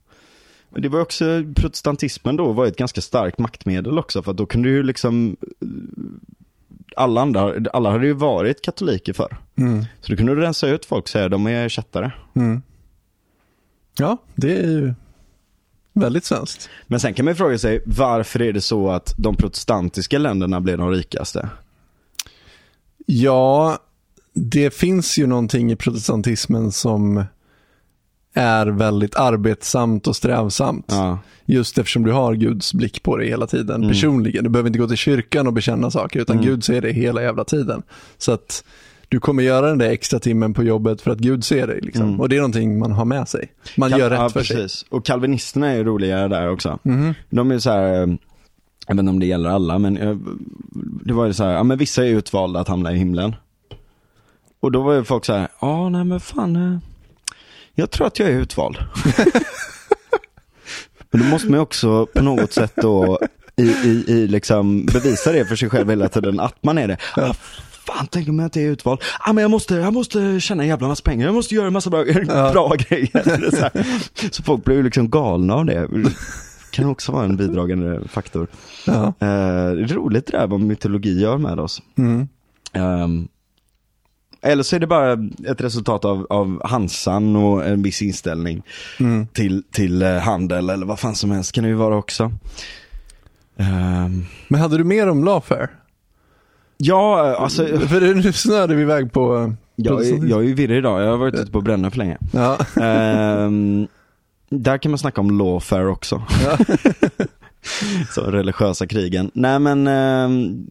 men det var också, protestantismen då var ett ganska starkt maktmedel också för att då kunde ju liksom alla andra, alla hade ju varit katoliker för. Mm. Så då kunde du rensa ut folk och säga de är kättare. Mm. Ja, det är ju väldigt svenskt. Men sen kan man ju fråga sig varför är det så att de protestantiska länderna blev de rikaste? Ja, det finns ju någonting i protestantismen som är väldigt arbetsamt och strävsamt. Ja, Just eftersom du har Guds blick på dig hela tiden, Mm. personligen. Du behöver inte gå till kyrkan och bekänna saker, utan Mm. Gud ser dig hela jävla tiden. Så att du kommer göra den där extra timmen på jobbet för att Gud ser dig. Liksom. Mm. Och det är någonting man har med sig. Man Kal- gör rätt ja, för sig. precis. Och kalvinisterna är roligare där också. Mhm. De är så här, eh, jag vet inte om det gäller alla, men eh, det var ju så här, ja men vissa är utvalda att hamna i himlen. Och då var ju folk så här, ja nej men fan, eh, jag tror att jag är utvald. *laughs* men då måste man ju också på något sätt då i, i, i liksom bevisa det för sig själv hela tiden att man är det. Ah, fan, tänk om jag inte är utvald. Ah, men jag måste, jag måste tjäna en jävla massa pengar, jag måste göra en massa bra, *laughs* bra grejer. *laughs* så, så folk blir ju liksom galna av det. Kan också vara en bidragande faktor. Ja. Eh, det är roligt det där vad mytologi gör med oss. Mm. Ehm, eller så är det bara ett resultat av, av Hansan och en viss inställning Mm. till, till eh, handel eller vad fan som helst kan det ju vara också. Ehm, Men hade du mer om Lawfare? Ja, alltså *laughs* För nu snöade vi iväg på eh, jag, är- protestantism. jag är ju virrig idag. Jag har varit ute på Bränna för länge. Ja. Ehm, där kan man snacka om lawfare också. Ja. *laughs* *laughs* så religiösa krigen. Nej men, ehm,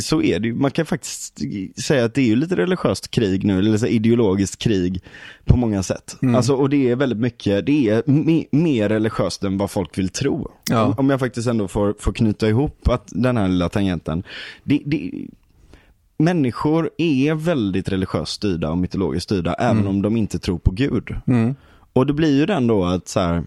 så är det ju. Man kan faktiskt säga att det är ju lite religiöst krig nu, eller så ideologiskt krig på många sätt. Mm. Alltså, och det är väldigt mycket, det är me- mer religiöst än vad folk vill tro. Ja. Om, om jag faktiskt ändå får, får knyta ihop att den här lilla tangenten. Det, det, människor är väldigt religiöst styrda och mytologiskt styrda, även om de inte tror på Gud. Mm. Och det blir ju den då att så här,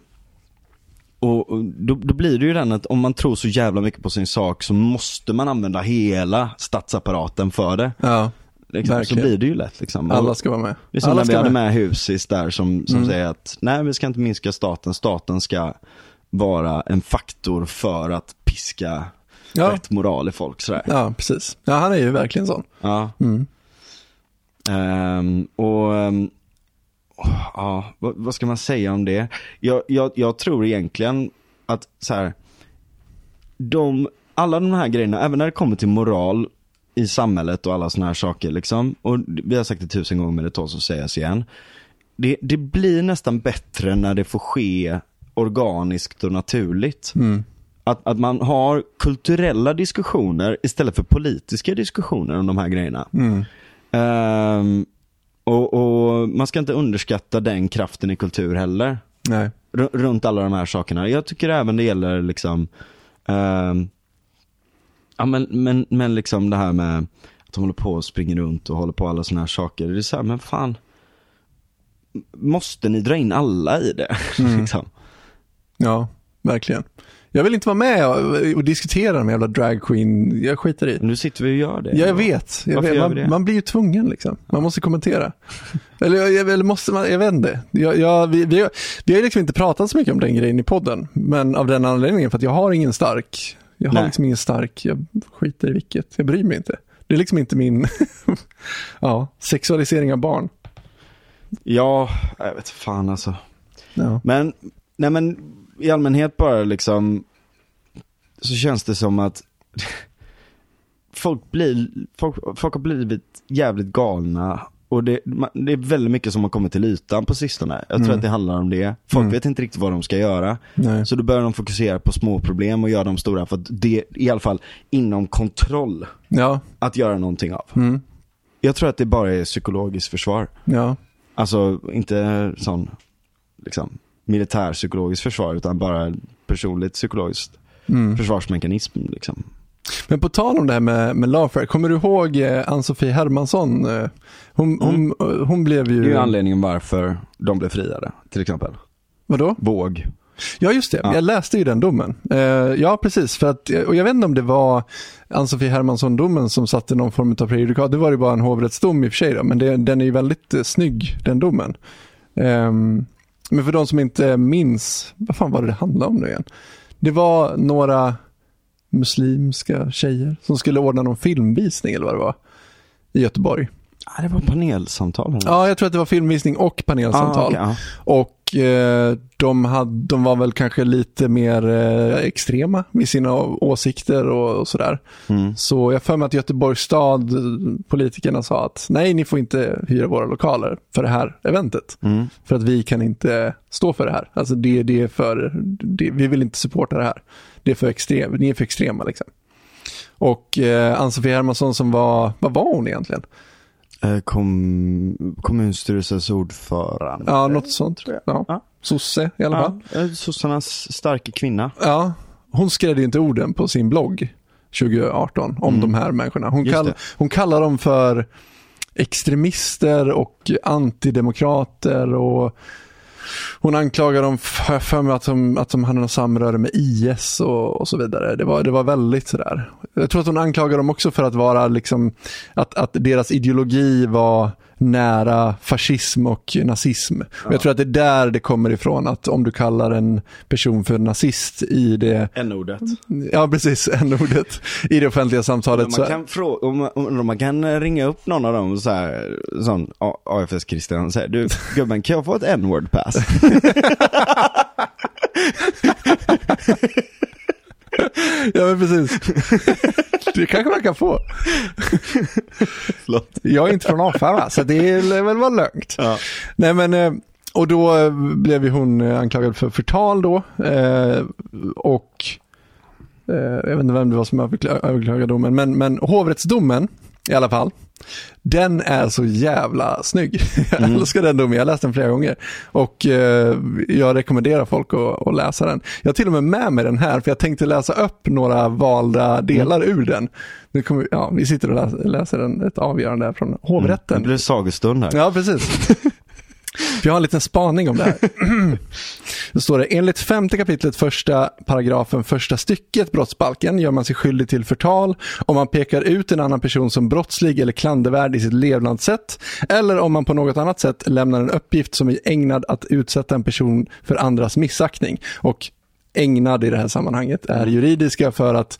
och och då, då blir det ju den att om man tror så jävla mycket på sin sak så måste man använda hela statsapparaten för det. ja, Liksom. Så blir det ju lätt liksom. alla ska vara med. det är som alla när vi hade med. Husis där som, som Mm. säger att nej vi ska inte minska staten, staten ska vara en faktor för att piska Ja. rätt moral i folk sådär. Ja, precis. Ja, han är ju verkligen sån. Ja. Mm. Ehm, och ehm, ja, vad, vad ska man säga om det? Jag, jag, jag tror egentligen att så här, de, alla de här grejerna, även när det kommer till moral i samhället och alla sådana här saker liksom, och vi har sagt det tusen gånger men det tåls att sägas igen. Det, det blir nästan bättre när det får ske organiskt och naturligt. Mm. Att, att man har kulturella diskussioner istället för politiska diskussioner om de här grejerna. Mm. Ehm, och, och man ska inte underskatta den kraften i kultur heller. Nej. R- runt alla de här sakerna. Jag tycker även det gäller liksom ehm, Ja men, men, men liksom det här med att de håller på och springer runt och håller på alla sådana här saker. Det är så här, men fan. Måste ni dra in alla i det? *laughs* Mm. liksom. Ja, verkligen. Jag vill inte vara med och, och diskutera de jävla drag queen, jag skiter i. Nu sitter vi och gör det. Ja, jag vet. Jag vet. det? Man, man blir ju tvungen liksom. Man måste kommentera. *laughs* eller, eller måste man, jag vet inte. Jag, jag, vi, vi, har- vi har liksom inte pratat så mycket om den grejen i podden. Men av den anledningen för att jag har ingen stark. Jag har Nej. liksom ingen stark, jag skiter i vilket. Jag bryr mig inte. Det är liksom inte min *laughs* ja, sexualisering av barn. Ja, jag vet fan alltså. Ja. Men, nej men i allmänhet bara liksom så känns det som att folk blir, folk, folk har blivit jävligt galna och det, det är väldigt mycket som har kommit till ytan på sistone. Jag tror Mm. att det handlar om det. Folk Mm. vet inte riktigt vad de ska göra. Nej. Så då börjar de fokusera på små problem och göra dem stora för att det är i alla fall inom kontroll Ja. att göra någonting av. Mm. Jag tror att det bara är psykologiskt försvar. Ja. Alltså inte sån liksom militärpsykologiskt försvar utan bara personligt psykologiskt Mm. försvarsmekanism liksom. Men på tal om det här med, med Lawfare, kommer du ihåg eh, Ann-Sofie Hermansson? Eh, Hon, hon, eh, hon blev Det är ju ju... anledningen varför de blev friade, till exempel. Vadå? Våg. Ja, just det. Ja. Jag läste ju den domen. Eh, ja, precis. För att, och jag vet inte om det var Ann-Sofie Hermansson-domen som satte någon form av prejudikat. Det var ju bara en hovrättsdom i och för sig, då, men det, den är ju väldigt eh, snygg, den domen. Ehm, men för de som inte minns, vad fan var det det handlade om nu igen? Det var några muslimska tjejer som skulle ordna någon filmvisning eller vad det var i Göteborg. Ja, det var panelsamtal. eller? Ja, jag tror att det var filmvisning och panelsamtal. Ah, okej, ja. Och de, hade, de var väl kanske lite mer eh, extrema i sina åsikter och, och sådär. Mm. Så jag för mig att Göteborgs stad, eh, politikerna sa att nej, ni får inte hyra våra lokaler för det här eventet. Mm. För att vi kan inte stå för det här. Alltså det, det är för, det, vi vill inte supporta det här. Det är för extrem, ni är för extrema liksom. Och eh, Ann-Sofie Hermansson som var, vad var hon egentligen? Eh, Kom, kommunstyrelsens ordförande. Ja, något sånt. tror jag. Ja. Ja. Sosse i alla fall. Ja, eh, sossarnas starka kvinna. Ja, hon skrev inte orden på sin blogg 2018 om Mm. de här människorna. Hon, kall, hon kallar dem för extremister och antidemokrater och hon anklagar dem för, för mig att de, att de hade något samröre med IS och, och så vidare. Det var, det var väldigt sådär. Jag tror att hon anklagar dem också för att vara liksom, att, att deras ideologi var nära fascism och nazism. Och jag tror att det är där det kommer ifrån att om du kallar en person för nazist i det, N-ordet. ja precis, *laughs* n-ordet, i det offentliga samtalet. Så, Man kan, frå- om, om man kan ringa upp någon av dem så här, sån AFS-Christian och säga du gubben kan jag få ett n-word pass? *laughs* *laughs* *laughs* ja men precis. *laughs* det kanske man kan få. Förlåt. Jag är inte från Afara, så det lär väl vara lugnt. Ja. Nej men, eh, och då eh, blev ju hon eh, anklagad för förtal då. Och jag vet inte vem det var som överkla- överklagade domen, men, men hovrättsdomen i alla fall. Den är så jävla snygg. *laughs* Jag Mm. älskar den domen, jag har läst den flera gånger. Och eh, jag rekommenderar folk att, att läsa den. Jag har till och med med mig den här, för jag tänkte läsa upp några valda delar ur den. Nu kommer, ja, vi sitter och läser, läser en, ett avgörande här från hovrätten. Det blir sagostund här. Ja, precis. *laughs* För jag har en liten spaning om det här. *clears throat* Då står det, enligt femte kapitlet första paragrafen första stycket brottsbalken gör man sig skyldig till förtal om man pekar ut en annan person som brottslig eller klandervärd i sitt levnadssätt eller om man på något annat sätt lämnar en uppgift som är ägnad att utsätta en person för andras missaktning. Och ägnad i det här sammanhanget är juridiska för att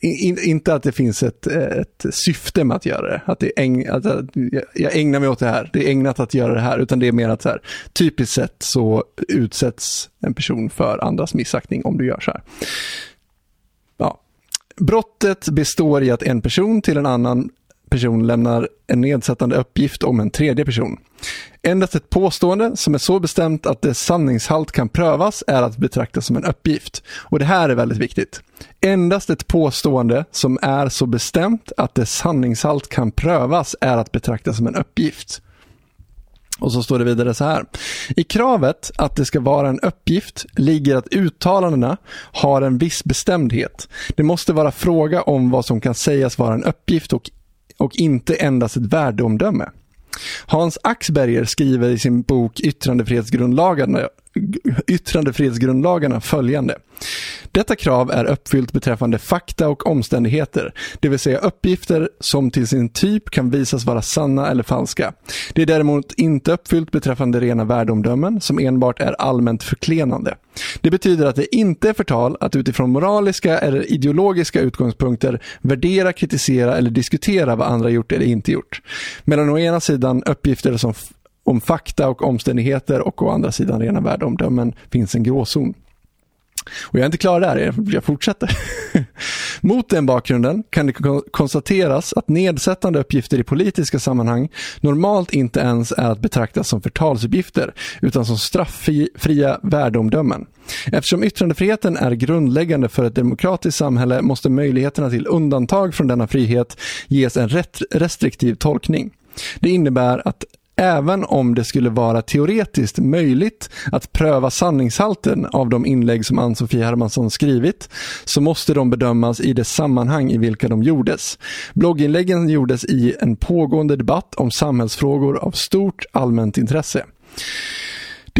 in, inte att det finns ett, ett syfte med att göra det. Att, det äg, att att jag- jag ägnar mig åt det här. Det är ägnat att göra det här. Utan det är mer att så här, typiskt sett så utsätts en person för andras missaktning om du gör så här. Ja. Brottet består i att en person till en annan person lämnar en nedsättande uppgift om en tredje person. Endast ett påstående som är så bestämt att dess sanningshalt kan prövas är att betrakta som en uppgift. Och det här är väldigt viktigt. Endast ett påstående som är så bestämt att dess sanningshalt kan prövas är att betrakta som en uppgift. Och så står det vidare så här. I kravet att det ska vara en uppgift ligger att uttalandena har en viss bestämdhet. Det måste vara fråga om vad som kan sägas vara en uppgift och, och inte endast ett värdeomdöme. Hans Axberger skriver i sin bok Yttrandefrihetsgrundlagarna, yttrandefrihetsgrundlagarna följande. Detta krav är uppfyllt beträffande fakta och omständigheter, det vill säga uppgifter som till sin typ kan visas vara sanna eller falska. Det är däremot inte uppfyllt beträffande rena värdeomdömen som enbart är allmänt förklenande. Det betyder att det inte är förtal att utifrån moraliska eller ideologiska utgångspunkter värdera, kritisera eller diskutera vad andra gjort eller inte gjort. Mellan å ena sidan uppgifter som om fakta och omständigheter och å andra sidan rena värdeomdömen finns en gråzon. Och jag är inte klar där, jag fortsätter. *laughs* Mot den bakgrunden kan det konstateras att nedsättande uppgifter i politiska sammanhang normalt inte ens är att betrakta som förtalsuppgifter, utan som strafffria värdeomdömen. Eftersom yttrandefriheten är grundläggande för ett demokratiskt samhälle måste möjligheterna till undantag från denna frihet ges en restriktiv tolkning. Det innebär att Även om det skulle vara teoretiskt möjligt att pröva sanningshalten av de inlägg som Ann-Sofie Hermansson skrivit, så måste de bedömas i det sammanhang i vilka de gjordes. Blogginläggen gjordes i en pågående debatt om samhällsfrågor av stort allmänt intresse.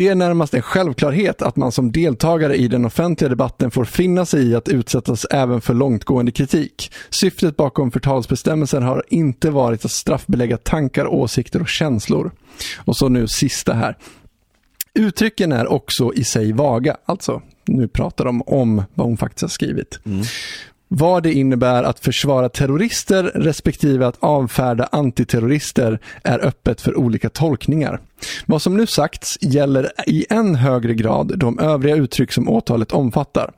Det är närmast en självklarhet att man som deltagare i den offentliga debatten får finna sig i att utsättas även för långtgående kritik. Syftet bakom förtalsbestämmelsen har inte varit att straffbelägga tankar, åsikter och känslor. Och så nu sista här. Uttrycken är också i sig vaga, alltså nu pratar de om vad hon faktiskt har skrivit. Mm vad det innebär att försvara terrorister respektive att avfärda antiterrorister är öppet för olika tolkningar. Vad som nu sagts gäller i än högre grad de övriga uttryck som åtalet omfattar.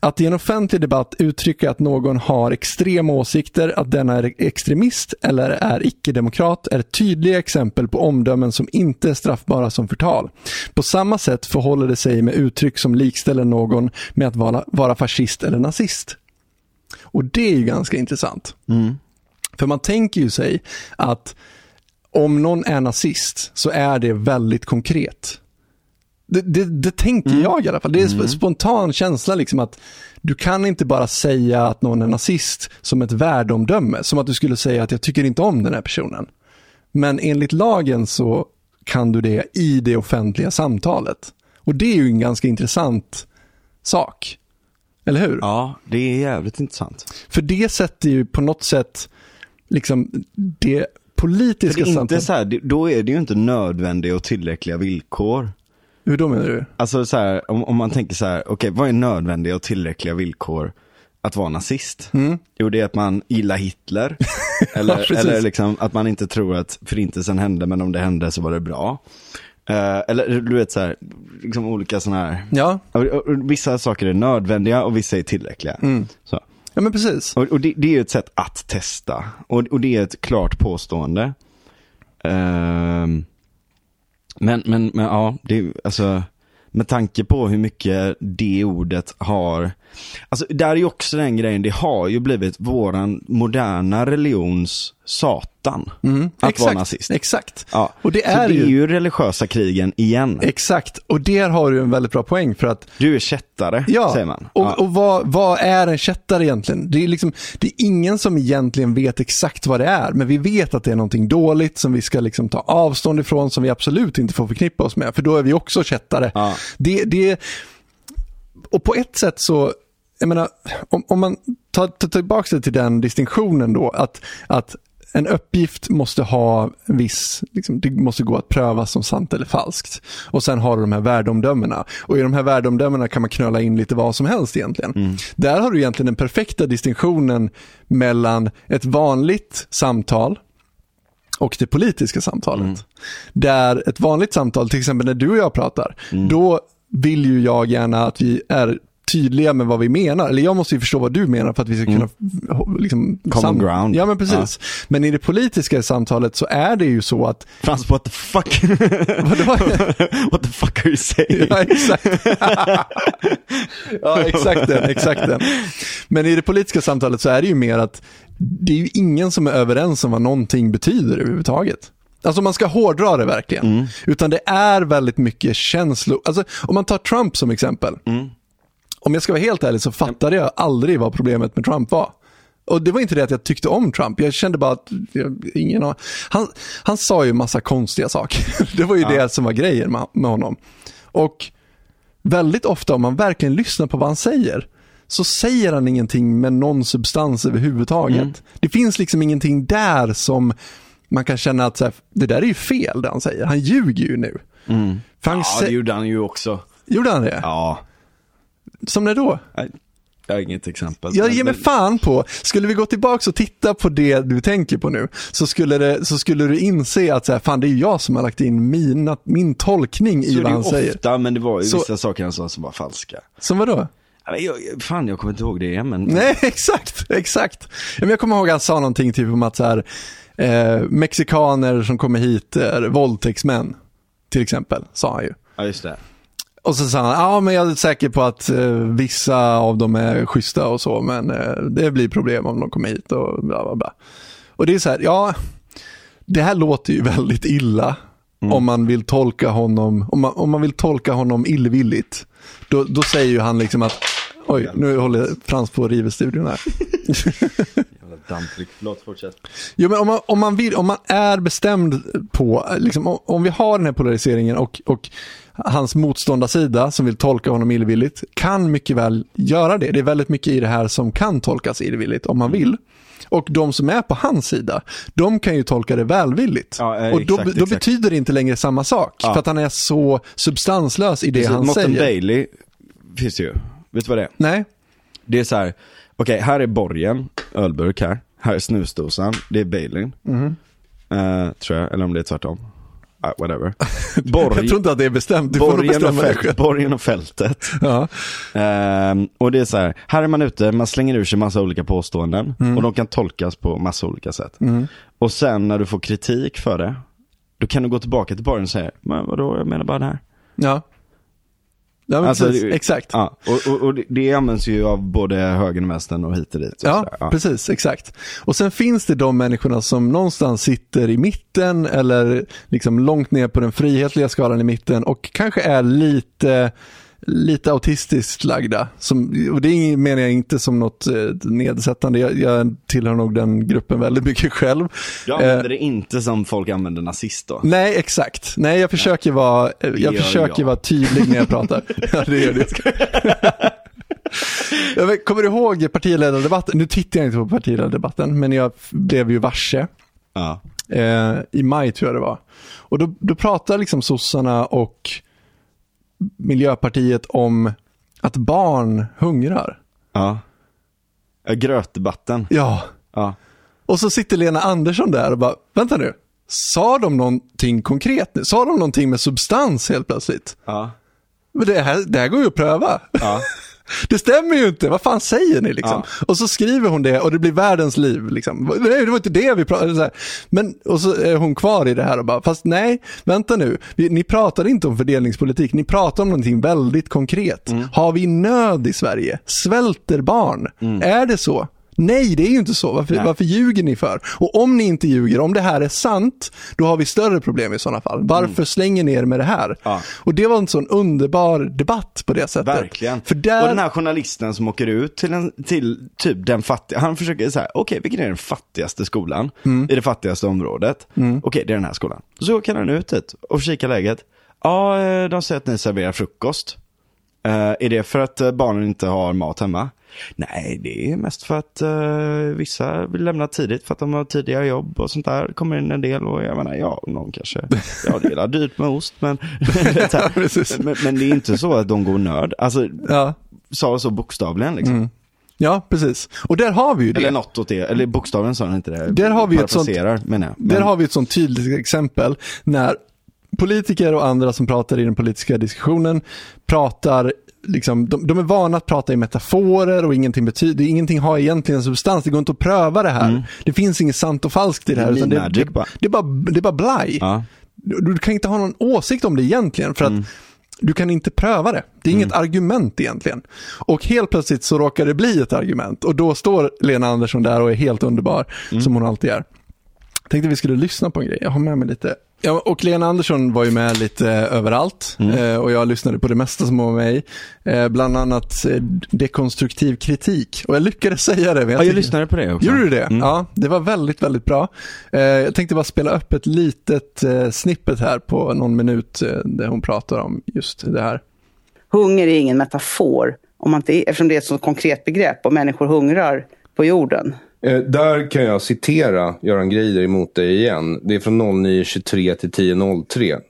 Att i en offentlig debatt uttrycka att någon har extrema åsikter, att denna är extremist eller är icke-demokrat är tydliga exempel på omdömen som inte är straffbara som förtal. På samma sätt förhåller det sig med uttryck som likställer någon med att vara, vara fascist eller nazist. Och det är ju ganska intressant. Mm. För man tänker ju sig att om någon är nazist så är det väldigt konkret. Det, det, det tänker mm. jag i alla fall. Det är en mm. spontan känsla liksom att du kan inte bara säga att någon är nazist som ett värdeomdöme. Som att du skulle säga att jag tycker inte om den här personen. Men enligt lagen så kan du det i det offentliga samtalet. Och det är ju en ganska intressant sak. Eller hur? Ja, det är jävligt intressant. För det sätter ju på något sätt liksom det politiska För det är inte så här, då är det ju inte nödvändiga och tillräckliga villkor. Hur då menar du? Alltså så här, om, om man tänker så här, okej okay, vad är nödvändiga och tillräckliga villkor att vara nazist? Mm. Jo, det är att man gillar Hitler. eller, *laughs* ja, eller liksom att man inte tror att förintelsen hände, men om det hände så var det bra. Uh, eller du vet så här, liksom olika sådana här. Ja. Vissa saker är nödvändiga och vissa är tillräckliga. Mm. Så. Ja men precis. Och, och det, det, är ett sätt att testa. Och, och det är ett klart påstående. Uh, men, men, men ja, det alltså med tanke på hur mycket det ordet har, alltså där är ju också den grejen, det har ju blivit våran moderna religions Satan mm, att exakt, vara nazist. Exakt. Ja. Och det är, Så det är ju religiösa krigen igen. Exakt, och där har du en väldigt bra poäng för att Du är kättare, ja. säger man. Och, ja. och vad, vad, är en kättare egentligen? Det är, liksom, det är ingen som egentligen vet exakt vad det är, men vi vet att det är någonting dåligt som vi ska liksom ta avstånd ifrån, som vi absolut inte får förknippa oss med, för då är vi också kättare. Ja. Det, det, och på ett sätt så jag menar, om, om man tar, tar tillbaka det till den distinktionen då, att, att en uppgift måste ha viss, liksom, det måste gå att pröva som sant eller falskt. Och sen har du de här värdeomdömena. Och i de här värdeomdömena kan man knöla in lite vad som helst egentligen. Mm. Där har du egentligen den perfekta distinktionen mellan ett vanligt samtal och det politiska samtalet. Mm. Där ett vanligt samtal, till exempel när du och jag pratar, mm. då vill ju jag gärna att vi är tydliga med vad vi menar. Eller jag måste ju förstå vad du menar för att vi ska kunna... Mm. Liksom, Common ground. Ja, men precis. Ja. Men i det politiska samtalet så är det ju så att... Frans, what the fuck? *laughs* *laughs* what the fuck are you saying? Ja, exakt. *laughs* ja, exakt den, exakt den. Men i det politiska samtalet så är det ju mer att det är ju ingen som är överens om vad någonting betyder överhuvudtaget. Alltså man ska hårdra det verkligen. Utan det är väldigt mycket känslor. Alltså om man tar Trump som exempel. Om jag ska vara helt ärlig så fattade jag aldrig vad problemet med Trump var. Och det var inte det att jag tyckte om Trump, jag kände bara att jag, ingen har... han, han sa ju massa konstiga saker. *laughs* Det var ju det som var grejen med, med honom. Och väldigt ofta om man verkligen lyssnar på vad han säger så säger han ingenting med någon substans överhuvudtaget. Det finns liksom ingenting där som man kan känna att så här, det där är ju fel det han säger. Han ljuger ju nu. Han Ja, det gjorde han ju också. Gjorde han det? Ja, Som när då? jag, jag har inget exempel. Jag Men- ger mig men- fan på, skulle vi gå tillbaka och titta på det du tänker på nu, så skulle, det, så skulle du inse att så här, fan det är jag som har lagt in mina, min tolkning Så i är vad det han säger. ofta, men det var ju Så- vissa saker han sa som var falska. Som vadå? Jag, fan, jag kommer inte ihåg det, men... Nej, *laughs* exakt, exakt. Jag kommer ihåg att han sa någonting typ om att så här, eh, mexikaner som kommer hit är våldtäktsmän, till exempel, sa han ju. Ja, just det. Och så sa han, ja men jag är säker på att eh, vissa av dem är schyssta och så, men eh, det blir problem om de kommer hit och bla bla bla. Och det är så här, ja, det här låter ju *laughs* väldigt illa om man vill tolka honom, om man, om man vill tolka honom illvilligt. Då, då säger ju han liksom att, oj, nu håller Frans på att riva studion här. *laughs* Dammtryck. Förlåt, fortsätt. Jo, men om man, om man, vill, om man är bestämd på, liksom, om, om vi har den här polariseringen och, och hans motståndarsida som vill tolka honom illvilligt kan mycket väl göra det. Det är väldigt mycket i det här som kan tolkas illvilligt om man vill. Och de som är på hans sida, de kan ju tolka det välvilligt. Ja, eh, och då, exakt, då exakt. betyder det inte längre samma sak. Ja. För att han är så substanslös i det han Motten säger. Bailey finns det ju. Vet du vad det är? Nej, Det är så här, okej, här är borgen, ölburk här. Här är snusdosan, det är Baileyn. Mhm. Eh, tror jag, eller om det är tvärtom. Ah, whatever. *laughs* Borg, jag tror inte att det är bestämt. Du borgen, och bestämma fält, borgen och fältet. Ja. Ehm, och det är så här, här är man ute, man slänger ur sig massa olika påståenden. Mm. Och de kan tolkas på massa olika sätt. Och sen när du får kritik för det, då kan du gå tillbaka till borgen och säga, men vadå, jag menar bara det här. Ja. Ja, men Alltså, precis. Exakt. Ja, och, och, och det, används ju av både högern och vänstern och hit och dit. Och Ja, sådär. precis, exakt. Och sen finns det de människorna som någonstans sitter i mitten eller liksom långt ner på den frihetliga skalan i mitten och kanske är lite, lite autistiskt lagda. Som, och det menar jag inte som något eh, nedsättande, jag, jag tillhör nog den gruppen väldigt mycket själv. Jag Eh, använder det inte som folk använder nazist då. Nej, exakt. Nej, jag försöker vara, eh, jag försöker jag. vara tydlig när jag pratar. *laughs* ja, det gör du. Jag vet, Kommer du ihåg partiledardebatten? Nu tittar jag inte på partiledardebatten, men jag blev ju varse. Ja. Eh, I maj tror jag det var. Och då, då pratar liksom sossarna och Miljöpartiet om att barn hungrar. Ja. Grötdebatten. Ja, Ja. och så sitter Lena Andersson där och bara, vänta nu, sa de någonting konkret nu? Sa de någonting med substans helt plötsligt? Ja. Men det här, det här går ju att pröva. Ja. *laughs* Det stämmer ju inte, vad fan säger ni liksom? Ja. Och så skriver hon det och det blir världens liv liksom. Nej, det var inte det vi pratade. Men, och så är hon kvar i det här och bara, fast nej, vänta nu. Ni pratar inte om fördelningspolitik, ni pratar om någonting väldigt konkret. Mm. Har vi nöd i Sverige? Svälter barn? Är det så? Nej, det är ju inte så. Varför, Nej. varför ljuger ni för? Och om ni inte ljuger, om det här är sant, då har vi större problem i sådana fall. Varför slänger ni er med det här? Mm. Ja. Och det var en sån underbar debatt på det sättet. Verkligen. För där... Och den här journalisten som åker ut till, en, till typ den fattiga, han försöker säga, okej vilken är den fattigaste skolan Mm. i det fattigaste området? Okej, det är den här skolan. Så åker han ut dit och kikar läget. Ja, eh, de säger att ni serverar frukost. Eh, är det för att eh, barnen inte har mat hemma? Nej, det är mest för att eh, vissa vill lämna tidigt för att de har tidiga jobb och sånt där. kommer in en del och jag menar, ja, någon kanske, *laughs* ja det är dyrt med ost men, *laughs* *laughs* precis. men, men det är inte så att de går nörd. Alltså, Ja. sa så bokstavligen liksom. ja, precis. Och där har vi ju det. Eller något åt det, eller bokstavligen sa han inte det. Där har vi ett sånt- jag. Där Men- har vi ett sånt tydligt exempel när politiker och andra som pratar i den politiska diskussionen pratar Liksom, de, de är vana att prata i metaforer och ingenting betyder, ingenting har egentligen substans. Det går inte att pröva det här. Det finns inget sant och falskt i det här. Mm. Det det, det, bara. det, är bara, det är bara blaj. Ja. Du, du kan inte ha någon åsikt om det egentligen för att Mm. du kan inte pröva det. Det är inget argument egentligen. Och helt plötsligt så råkar det bli ett argument och då står Lena Andersson där och är helt underbar Mm. som hon alltid är. tänkte vi skulle lyssna på en grej. Jag har med mig lite. Ja, och Lena Andersson var ju med lite överallt eh, och jag lyssnade på det mesta som var med i. Eh, bland annat eh, dekonstruktiv kritik. Och jag lyckades säga det. men Ja, jag tycker- lyssnade på det också. Gjorde du det? Mm. Ja, det var väldigt, väldigt bra. Eh, jag tänkte bara spela upp ett litet eh, snippet här på någon minut eh, där hon pratar om just det här. Hunger är ingen metafor, om man inte, eftersom det är ett så konkret begrepp och människor hungrar på jorden. Eh, där kan jag citera Göran Greider emot dig igen. Det är från 09.23 till 10.03.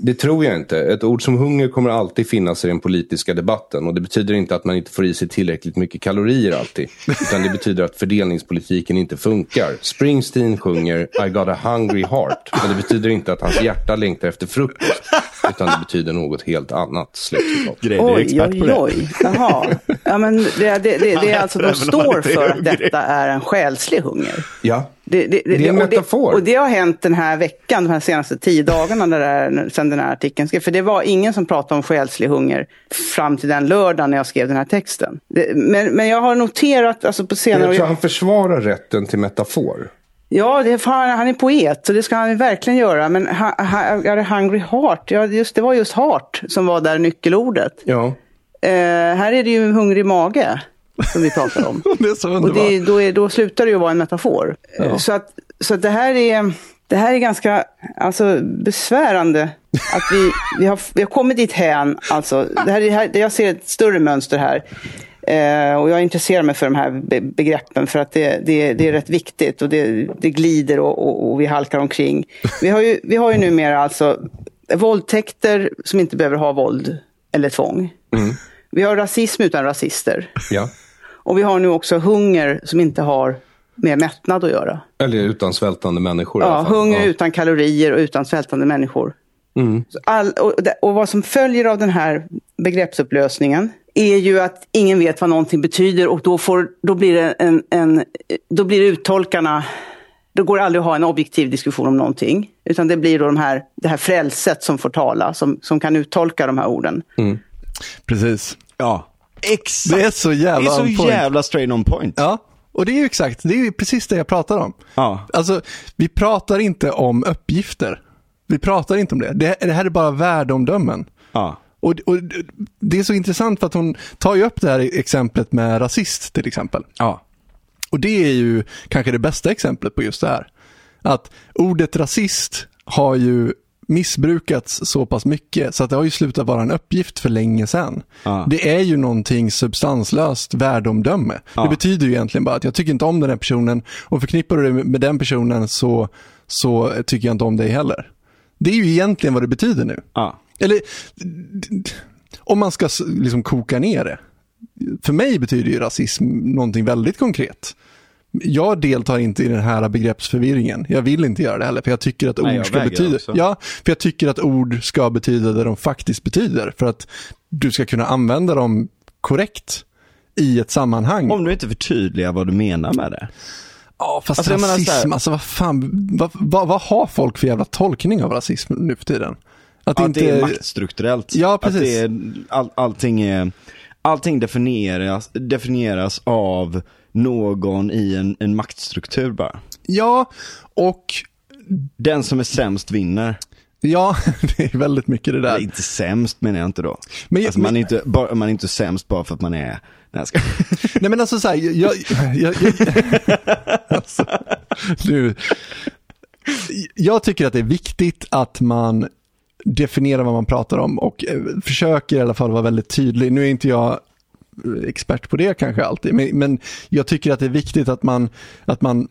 Det tror jag inte. Ett ord som hunger kommer alltid finnas i den politiska debatten. Och det betyder inte att man inte får i sig tillräckligt mycket kalorier alltid. Utan det betyder att fördelningspolitiken inte funkar. Springsteen sjunger I got a hungry heart. Men det betyder inte att hans hjärta längtar efter frukost. Utan det betyder något helt annat. Slutcitat. Grej, Oj, expert på oj, det. oj. Jaha. Ja, men det, det, det, det är alltså, de står för att detta är en själslig hunger. Ja. Det, det, Det är en och metafor. Och det har hänt den här veckan, de här senaste tio dagarna när det är, sedan den här artikeln skrev. För det var ingen som pratade om själslig hunger fram till den lördagen när jag skrev den här texten. Det, men, men jag har noterat alltså på senare jag tror han försvarar rätten till metafor. Ja, det fan, han är poet så det ska han verkligen göra. Men ha, ha, ja, det är hungry heart, ja, just, det var just heart som var där nyckelordet. Ja. Eh, här är det ju hungrig mage som vi pratar om. *laughs* Det är så Och det, då, är, då slutar det ju vara en metafor. Eh, Så, att, så att det här är... Det här är ganska alltså, besvärande. Att vi, vi, har, vi har kommit dit hän. Alltså, det här, är- här, jag ser ett större mönster här. Eh, och jag intresserar mig för de här be, begreppen för att det, det, det är rätt viktigt och det, det glider och, och, och vi halkar omkring. Vi har ju, vi har ju numera alltså våldtäkter som inte behöver ha våld eller tvång. Vi har rasism utan rasister. ja. Och vi har nu också hunger som inte har med mättnad att göra. Eller utan svältande människor Ja, hunger Ja. utan kalorier och utan svältande människor. Mm. All, och, och vad som följer av den här begreppsupplösningen är ju att ingen vet vad någonting betyder och då, får, då, blir, det en, en, då blir det uttolkarna då går det aldrig att ha en objektiv diskussion om någonting. Utan det blir då de här, det här frälset som får tala, som, som kan uttolka de här orden. Precis. Ja, exakt. Det är så Det jävla är on så point. jävla straight on point. Ja, och det är ju exakt, det är ju precis det jag pratar om. Ja. Alltså, vi pratar inte om uppgifter. Vi pratar inte om det. Det, det här är bara värdeomdömen. Ja. Och, och det är så intressant för att hon tar ju upp det här exemplet med rasist till exempel. Ja. Och det är ju kanske det bästa exemplet på just det här. Att ordet rasist har ju missbrukats så pass mycket så att det har ju slutat vara en uppgift för länge sedan. Ja. Det är ju någonting substanslöst värdeomdöme. Ja. Det betyder ju egentligen bara att jag tycker inte om den här personen och förknippar du det med den personen så, så tycker jag inte om dig heller. Det är ju egentligen vad det betyder nu. Ja. Eller om man ska liksom koka ner det. För mig betyder ju rasism någonting väldigt konkret. Jag deltar inte i den här begreppsförvirringen. Jag vill inte göra det heller, för jag tycker att Nej, ord jag ska betyda... också. Ja, för jag tycker att ord ska betyda det de faktiskt betyder. För att du ska kunna använda dem korrekt i ett sammanhang. Om du inte förtydligar vad du menar med det. Ja, fast Alltså, rasism, här- alltså vad fan, vad, vad, vad har folk för jävla tolkning av rasism nu för tiden? Att Att det är maktstrukturellt. Ja, Att precis. det är, all, allting, är, allting definieras, definieras av någon i en, en maktstruktur bara. Ja, och Den som är sämst vinner. ja, *laughs* det är väldigt mycket det där. inte sämst menar jag inte då. Men- alltså, man, är inte, bara, man är inte sämst bara för att man är, nej ska. *laughs* Nej men alltså så här, jag, jag, jag, jag, *laughs* alltså, nu, jag tycker att det är viktigt att man definierar vad man pratar om och eh, försöker i alla fall vara väldigt tydlig. Nu är inte jag expert på det kanske alltid, men, men jag tycker att det är viktigt att man, att man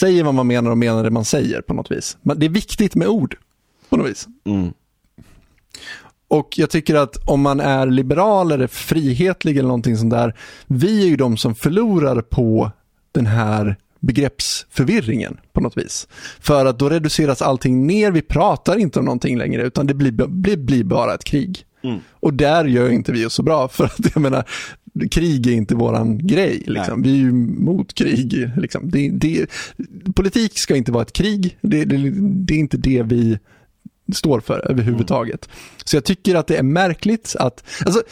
säger vad man menar och menar det man säger på något vis. Men Det är viktigt med ord på något vis. Mm. Och jag tycker att om man är liberal eller frihetlig eller någonting sånt där, vi är ju de som förlorar på den här begreppsförvirringen på något vis. För att då reduceras allting ner, vi pratar inte om någonting längre utan det blir, blir, blir bara ett krig. Och där gör inte vi oss så bra *laughs* för att jag menar, krig är inte våran grej. Liksom. Vi är ju mot krig. Liksom. Det, det, politik ska inte vara ett krig, det, det, det är inte det vi står för överhuvudtaget. Så jag tycker att det är märkligt att, alltså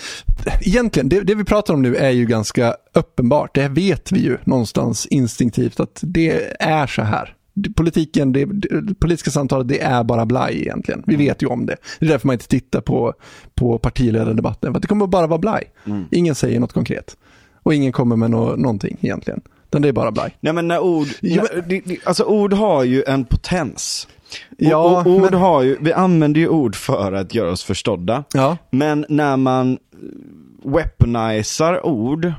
egentligen, det, det vi pratar om nu är ju ganska uppenbart. Det vet vi ju någonstans instinktivt att det är så här. politiken, det, det politiska samtalet, det är bara blaj egentligen. Vi vet ju om det. Det är därför man inte tittar på, på partiledardebatten, för att det kommer bara vara blaj. Mm. Ingen säger något konkret. Och ingen kommer med no någonting egentligen. Utan det är bara blaj. Nej men när ord, när, alltså ord har ju en potens. Ja, och, och ord men... har ju, vi använder ju ord för att göra oss förstådda. Ja. Men när man weaponizar ord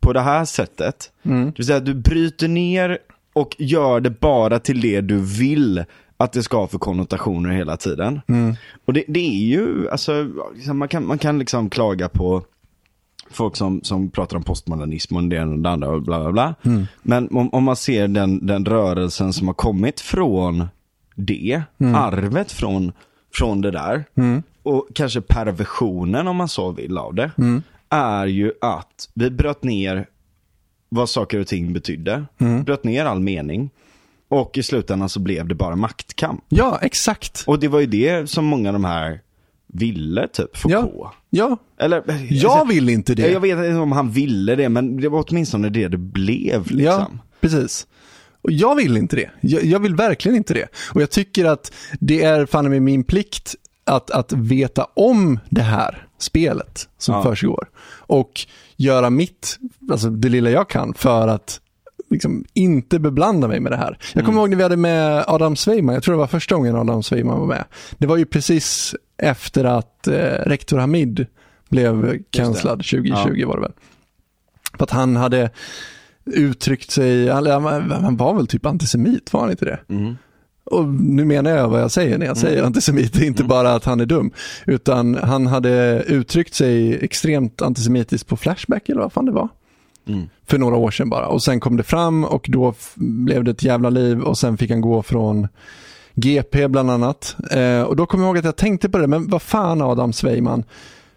på det här sättet, mm. det vill säga att du bryter ner och gör det bara till det du vill att det ska ha för konnotationer hela tiden. Mm. Och det, det, är ju, alltså, man kan, man kan liksom klaga på folk som, som pratar om postmodernism och det ena och det andra och bla bla bla. Mm. Men om, om, man ser den, den rörelsen som har kommit från det, mm. arvet från, från det där mm. och kanske perversionen om man så vill av det, mm. är ju att vi bröt ner vad saker och ting betydde, mm. bröt ner all mening. Och i slutändan så blev det bara maktkamp. Ja, exakt. Och det var ju det som många av de här ville typ få ja. på. Ja, Eller, jag alltså, vill inte det. Jag vet inte om han ville det, men det var åtminstone det det blev. Liksom. Ja, precis. Och jag vill inte det. Jag, jag, vill verkligen inte det. Och jag tycker att det är fan med min plikt att, att veta om det här spelet som ja. försiggår. Och göra mitt, alltså det lilla jag kan för att liksom inte beblanda mig med det här. Jag kommer mm. ihåg när vi hade med Adam Sveiman, jag tror det var första gången Adam Sveiman var med. Det var ju precis efter att eh, rektor Hamid blev cancellad 2020 ja. var det väl. För att han hade uttryckt sig, han var väl typ antisemit, var han inte det? Mm. Och nu menar jag vad jag säger när jag säger mm. antisemit, det är inte mm. bara att han är dum. Utan han hade uttryckt sig extremt antisemitiskt på Flashback eller vad fan det var. Mm. För några år sedan bara. Och sen kom det fram och då blev det ett jävla liv och sen fick han gå från GP bland annat. Eh, och då kom jag ihåg att jag tänkte på det, men vad fan Adam Svejman.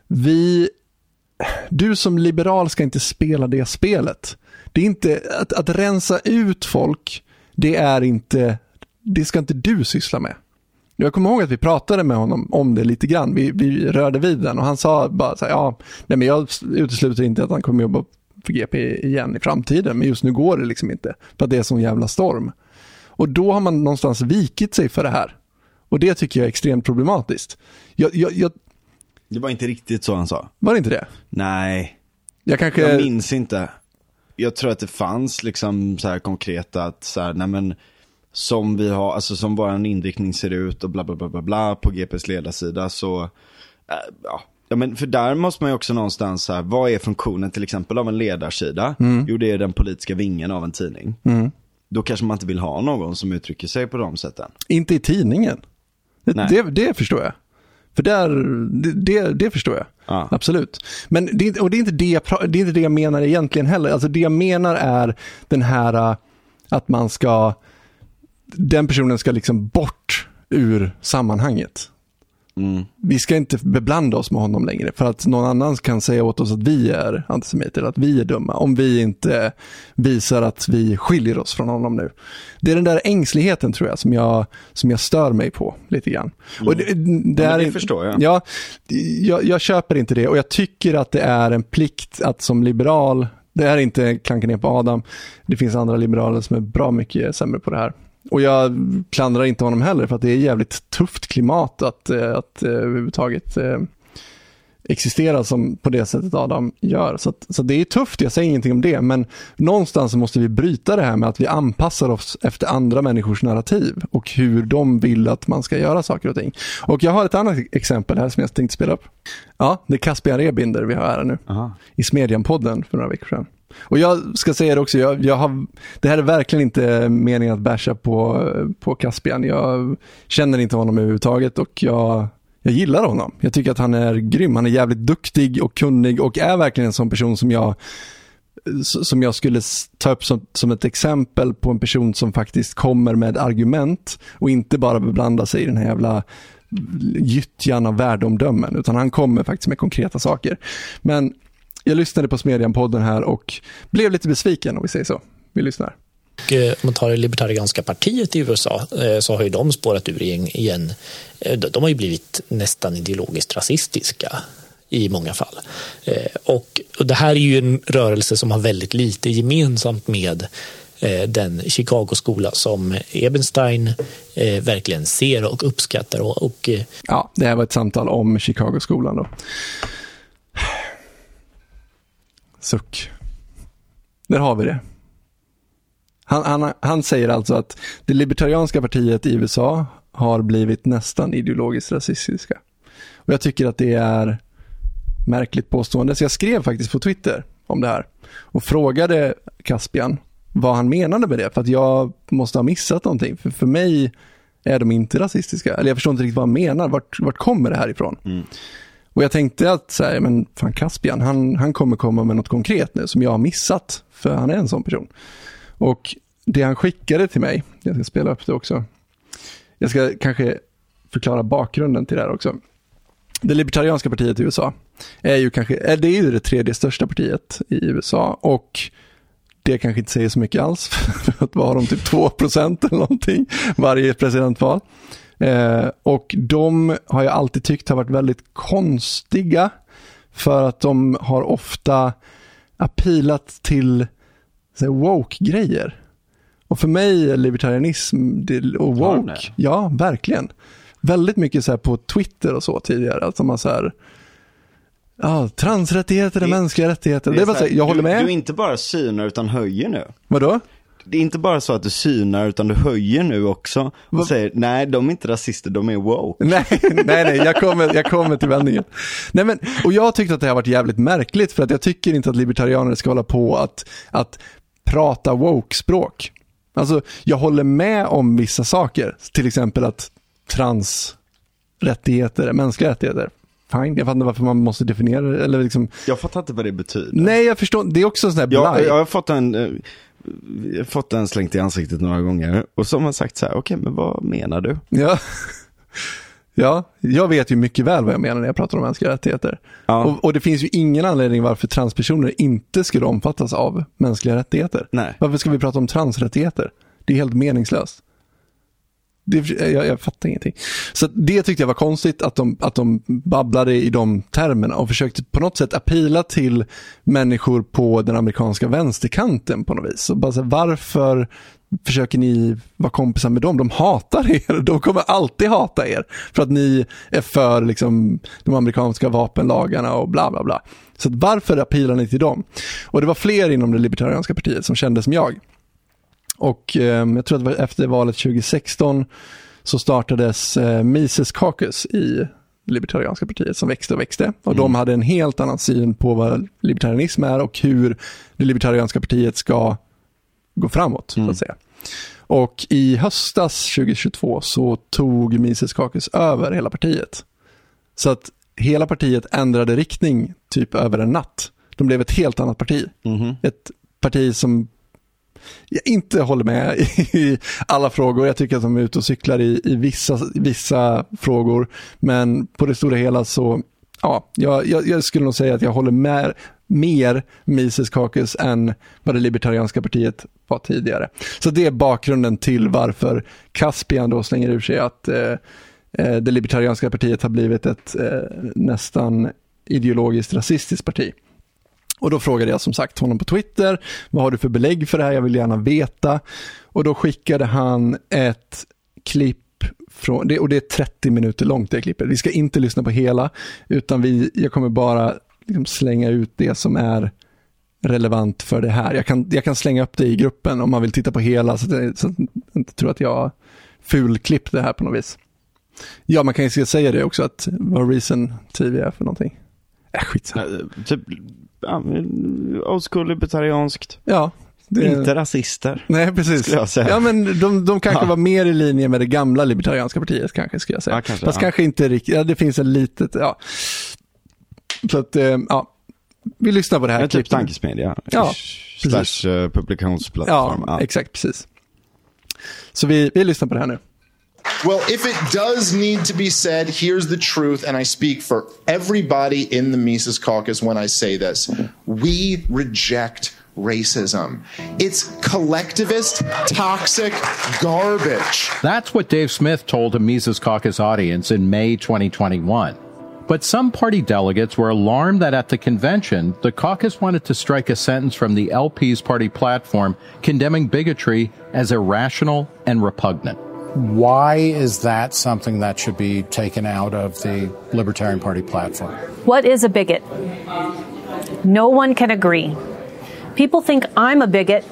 vi, du som liberal ska inte spela det spelet. Det är inte, att, att rensa ut folk, det är inte, det ska inte du syssla med. Jag kommer ihåg att vi pratade med honom om det lite grann. Vi, vi rörde vid den och han sa bara så här, ja, nej men jag utesluter inte att han kommer jobba för GP igen i framtiden, men just nu går det liksom inte. För att det är sån jävla storm. Och då har man någonstans vikit sig för det här. Och det tycker jag är extremt problematiskt. Jag, jag, jag... Det var inte riktigt så han sa. Var det inte det? Nej. Jag kanske... Jag minns inte. Jag tror att det fanns liksom så här konkreta att så här, nej men som vi har, alltså som våran inriktning ser ut och bla bla bla bla, bla på GPs ledarsida så, äh, ja. Ja men för där måste man ju också någonstans så här, vad är funktionen till exempel av en ledarsida? Mm. Jo det är den politiska vingen av en tidning. Mm. Då kanske man inte vill ha någon som uttrycker sig på de sätten. Inte i tidningen. Det, det, det förstår jag. För där, det, det, det förstår jag. Ja. Absolut. Men det, och det, är inte det, jag, det är inte det jag menar egentligen heller. Alltså det jag menar är den här äh, att man ska, den personen ska liksom bort ur sammanhanget. Mm. Vi ska inte beblanda oss med honom längre för att någon annan kan säga åt oss att vi är antisemiter att vi är dumma om vi inte visar att vi skiljer oss från honom nu. Det är den där ängsligheten tror jag som jag, som jag stör mig på lite grann. Mm. Och det, det, ja, det förstår jag. Ja, jag. Jag köper inte det och jag tycker att det är en plikt att som liberal det här är inte klanka ner på Adam. Det finns andra liberaler som är bra mycket sämre på det här. Och jag klandrar inte honom heller för att det är jävligt tufft klimat att, eh, att uh, överhuvudtaget uh, existera som på det sättet Adam gör. Så, att, så det är tufft, jag säger ingenting om det, men någonstans måste vi bryta det här med att vi anpassar oss efter andra människors narrativ och hur de vill att man ska göra saker och ting. Och jag har ett annat exempel här som jag tänkte spela upp. Ja, det är Caspian Rebinder vi har här nu. Aha. I Smedjan-podden för några veckor sedan. Och jag ska säga det också, jag, jag har, det här är verkligen inte meningen att basha på, på Caspian. Jag känner inte honom överhuvudtaget och jag, jag gillar honom. Jag tycker att han är grym, han är jävligt duktig och kunnig och är verkligen en sån person som jag som jag skulle ta upp som, som ett exempel på en person som faktiskt kommer med argument och inte bara beblanda sig i den här jävla gyttjan av värdeomdömen, utan han kommer faktiskt med konkreta saker. Men jag lyssnade på Smedjan-podden här och blev lite besviken om vi säger så. Vi lyssnar. Och eh, om man tar det libertarianska partiet i USA eh, så har ju de spårat ur igen. Eh, de har ju blivit nästan ideologiskt rasistiska i många fall. Och det här är ju en rörelse som har väldigt lite gemensamt med den Chicago-skola som Ebenstein verkligen ser och uppskattar. Och, och, Ja, det här var ett samtal om Chicago-skolan då. Suck. Där har vi det. Han, han, han säger alltså att det libertarianska partiet i USA har blivit nästan ideologiskt rasistiska. Och jag tycker att det är märkligt påstående. Så jag skrev faktiskt på Twitter om det här och frågade Caspian vad han menade med det. För att jag måste ha missat någonting. För, för mig är de inte rasistiska. Eller jag förstår inte riktigt vad han menar. Vart, vart kommer det här ifrån? Mm. Och jag tänkte att så här, men fan Caspian, han, han kommer komma med något konkret nu som jag har missat. För han är en sån person. Och det han skickade till mig, jag ska spela upp det också. Jag ska kanske förklara bakgrunden till det här också. Det libertarianska partiet i USA är ju kanske, det är ju det tredje största partiet i USA och det kanske inte säger så mycket alls, *laughs* för att vad de typ 2 eller någonting varje presidentval. Eh, och de har jag alltid tyckt har varit väldigt konstiga för att de har ofta appilat till woke-grejer. Och för mig är libertarianism det, och woke, det? ja verkligen. Väldigt mycket så här på Twitter och så tidigare, att de har så här, ja, transrättigheter är Det- mänskliga rättigheter. Det, är är bara så här, jag håller du, med. Du inte bara synar utan höjer nu. Vadå? Det är inte bara så att du synar utan du höjer nu också och Vad- säger nej de är inte rasister, de är woke. Nej, nej, nej, jag kommer, jag kommer till vändningen. Nej, men, och jag tyckte att det har varit jävligt märkligt för att jag tycker inte att libertarianer ska hålla på att, att prata woke-språk. Alltså, jag håller med om vissa saker, till exempel att transrättigheter är mänskliga rättigheter. Fine, jag fattar inte varför man måste definiera det, eller liksom, Jag fattar inte vad det betyder. nej jag förstår, det är också sån här Jag, blaj. jag har fått en, eh, jag fått den slängt i ansiktet några gånger och så har man sagt så här, okej men vad menar du? Ja. ja, jag vet ju mycket väl vad jag menar när jag pratar om mänskliga rättigheter. Ja. Och, och det finns ju ingen anledning varför transpersoner inte skulle omfattas av mänskliga rättigheter. Nej. Varför ska vi prata om transrättigheter? Det är helt meningslöst. Det, jag, jag fattar ingenting. Så det tyckte jag var konstigt att de, att de babblade i de termerna och försökte på något sätt appila till människor på den amerikanska vänsterkanten på något vis. Så bara så här, varför försöker ni vara kompisar med dem? De hatar er. *laughs* De kommer alltid hata er för att ni är för liksom, de amerikanska vapenlagarna och bla bla bla. Så varför appilar ni till dem? Och det var fler inom det libertarianska partiet som kände som jag. Och eh, jag tror att det var efter valet 2016 så startades eh, Mises Caucus i Libertarianska partiet som växte och växte. Och de hade en helt annan syn på vad libertarianism är och hur det Libertarianska partiet ska gå framåt. Så att säga. Och i höstas 2022 så tog Mises Caucus över hela partiet. Så att hela partiet ändrade riktning typ över en natt. De blev ett helt annat parti. Ett parti som jag inte håller med i alla frågor. Jag tycker att de är ute och cyklar i, i vissa, vissa frågor. Men på det stora hela så, ja, jag, jag, jag skulle nog säga att jag håller med mer Mises Kakus än vad det libertarianska partiet var tidigare. Så det är bakgrunden till varför Caspian då slänger ur sig att eh, eh, det libertarianska partiet har blivit ett eh, nästan ideologiskt rasistiskt parti. Och då frågade jag som sagt honom på Twitter, vad har du för belägg för det här? Jag vill gärna veta. Och då skickade han ett klipp från, det, och det är 30 minuter långt det klippet. Vi ska inte lyssna på hela, utan vi, jag kommer bara liksom slänga ut det som är relevant för det här. Jag kan, jag kan slänga upp det i gruppen om man vill titta på hela, så att, så att inte tror att jag fulklippt det här på något vis. Ja, man kan ju säga det också, att vad Reason TV är för någonting. Äh, skitsamma. Typ, old school libertarianskt. Ja, det, Inte rasister. Nej, precis. skulle jag säga. Ja, men de, de kanske Ja. var mer i linje med det gamla libertarianska partiet kanske, skulle jag säga. Ja, kanske, Fast ja. kanske inte riktigt, ja, det finns ett litet, ja. Så att, eh, ja. Vi lyssnar på det här Men typ tankesmedja. Ja, Slash eh, publikationsplattform. Ja, exakt, precis. Så vi, vi lyssnar på det här nu. Well, if it does need to be said, here's the truth, and I speak for everybody in the Mises Caucus when I say this. We reject racism. It's collectivist, toxic garbage. That's what Dave Smith told a Mises Caucus audience in May 2021. But some party delegates were alarmed that at the convention, the caucus wanted to strike a sentence from the LP's party platform condemning bigotry as irrational and repugnant. Why is that something that should be taken out of the Libertarian Party platform? What is a bigot? No one can agree. People think I'm a bigot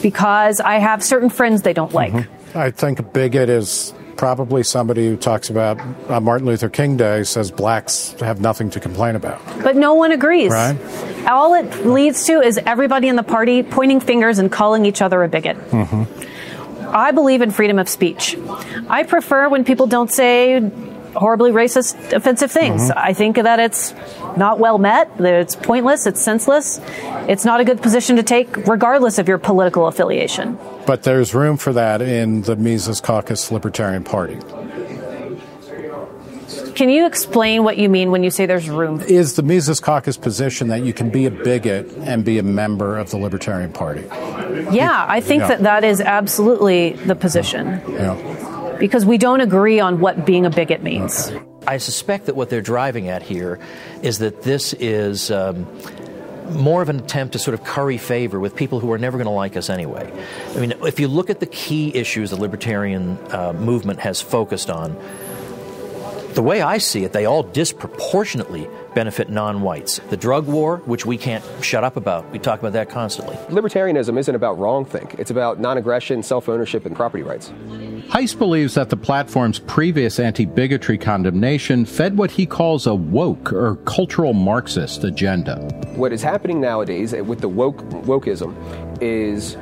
because I have certain friends they don't like. Mm-hmm. I think a bigot is probably somebody who talks about uh, Martin Luther King Day says blacks have nothing to complain about. But no one agrees. Right. All it leads to is everybody in the party pointing fingers and calling each other a bigot. Mm-hmm. I believe in freedom of speech. I prefer when people don't say horribly racist, offensive things. Mm-hmm. I think that it's not well met, that it's pointless, it's senseless. It's not a good position to take, regardless of your political affiliation. But there's room for that in the Mises Caucus Libertarian Party. Can you explain what you mean when you say there's room? Is the Mises Caucus position that you can be a bigot and be a member of the Libertarian Party? Yeah, I think Yeah. that that is absolutely the position. Yeah. Because we don't agree on what being a bigot means. I suspect that what they're driving at here is that this is um, more of an attempt to sort of curry favor with people who are never going to like us anyway. I mean, if you look at the key issues the libertarian uh, movement has focused on, the way I see it, they all disproportionately benefit non whites. The drug war, which we can't shut up about, we talk about that constantly. Libertarianism isn't about wrongthink, it's about non aggression, self ownership, and property rights. Heist believes that the platform's previous anti bigotry condemnation fed what he calls a woke or cultural Marxist agenda. What is happening nowadays with the woke wokeism is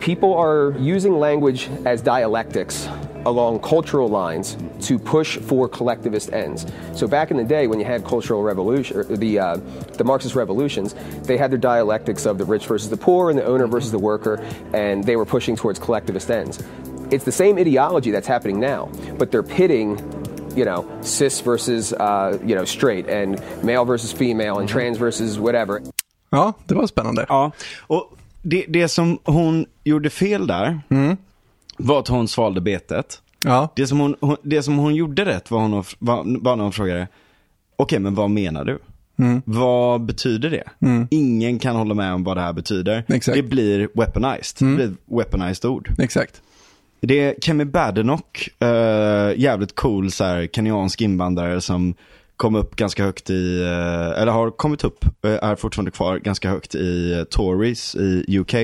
people are using language as dialectics along cultural lines to push for collectivist ends. So back in the day, when you had cultural revolution, the uh, the Marxist revolutions, they had their dialectics of the rich versus the poor and the owner versus the worker, and they were pushing towards collectivist ends. It's the same ideology that's happening now, but they're pitting. You know, cis versus uh, you know straight, and male versus female, and trans versus whatever. Ja, det var spännande. Ja, och det, det som hon gjorde fel där var att hon svalde betet. Ja. Det som hon, hon, det som hon gjorde rätt var, hon, var, var när hon frågade, okej men vad menar du? Vad betyder det? Ingen kan hålla med om vad det här betyder. Exakt. Det blir weaponized. Det blir weaponized ord. Exakt. Det är Kemi Badenoch, uh, jävligt cool så här, kenyansk invandrare som kom upp ganska högt i, eh, eller har kommit upp, eh, är fortfarande kvar ganska högt i uh, Tories i UK.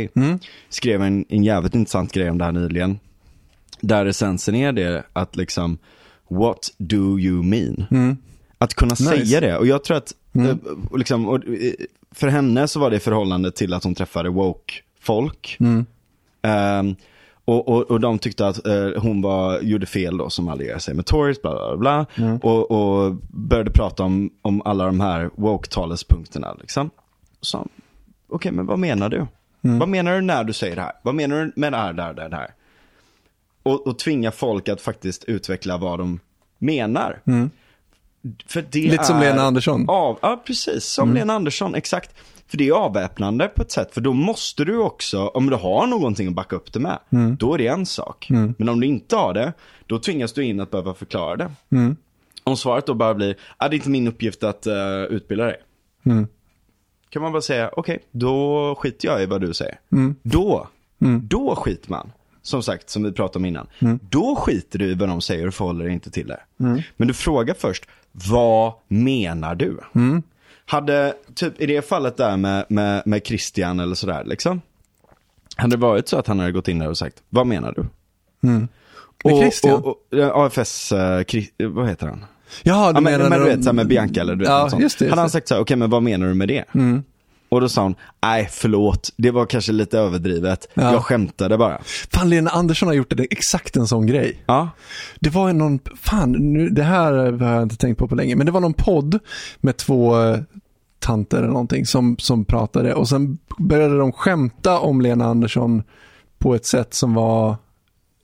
Skrev en, en jävligt intressant grej om det här nyligen. Där essensen är det att liksom, what do you mean? Att kunna säga det. Och jag tror att, eh, liksom, och, eh, för henne så var det i förhållande till att hon träffade woke-folk. Ehm, och, och, och de tyckte att eh, hon var, gjorde fel då som allierade sig med Tories, bla bla bla. Och, och började prata om, om alla de här woke-talespunkterna liksom. Så, okej men vad menar du? Vad menar du när du säger det här? Vad menar du med det här, det här, det här? Och, och tvinga folk att faktiskt utveckla vad de menar. Det Lite som Lena Andersson. Av, ja, precis. Som Lena Andersson, exakt. För det är avväpnande på ett sätt. För då måste du också, om du har någonting att backa upp det med, då är det en sak. Men om du inte har det, då tvingas du in att behöva förklara det. Om svaret då bara blir, ah, det är inte min uppgift att uh, utbilda dig. Kan man bara säga, okej, då skiter jag i vad du säger. Då, då skiter man. Som sagt, som vi pratade om innan. Då skiter du i vad de säger och förhåller dig inte till det. Men du frågar först, vad menar du? Hade, typ i det fallet där med, med, med Christian eller sådär liksom. Hade det varit så att han hade gått in där och sagt, vad menar du? Med Och- Christian? Och, och, AFS, eh, Chris- vad heter han? Jaha, du Ja, men, menar men du vet, så här med Bianca eller du vet, Ja, något sånt. just det, just Hade han sagt så här, okej men vad menar du med det? Och då sa hon, nej förlåt, det var kanske lite överdrivet, Ja. jag skämtade bara. Fan, Lena Andersson har gjort det, exakt en sån grej. Ja, Det var någon, fan, nu, det här har jag inte tänkt på på länge, men det var någon podd med två eh, tanter eller någonting som, som pratade och sen började de skämta om Lena Andersson på ett sätt som var,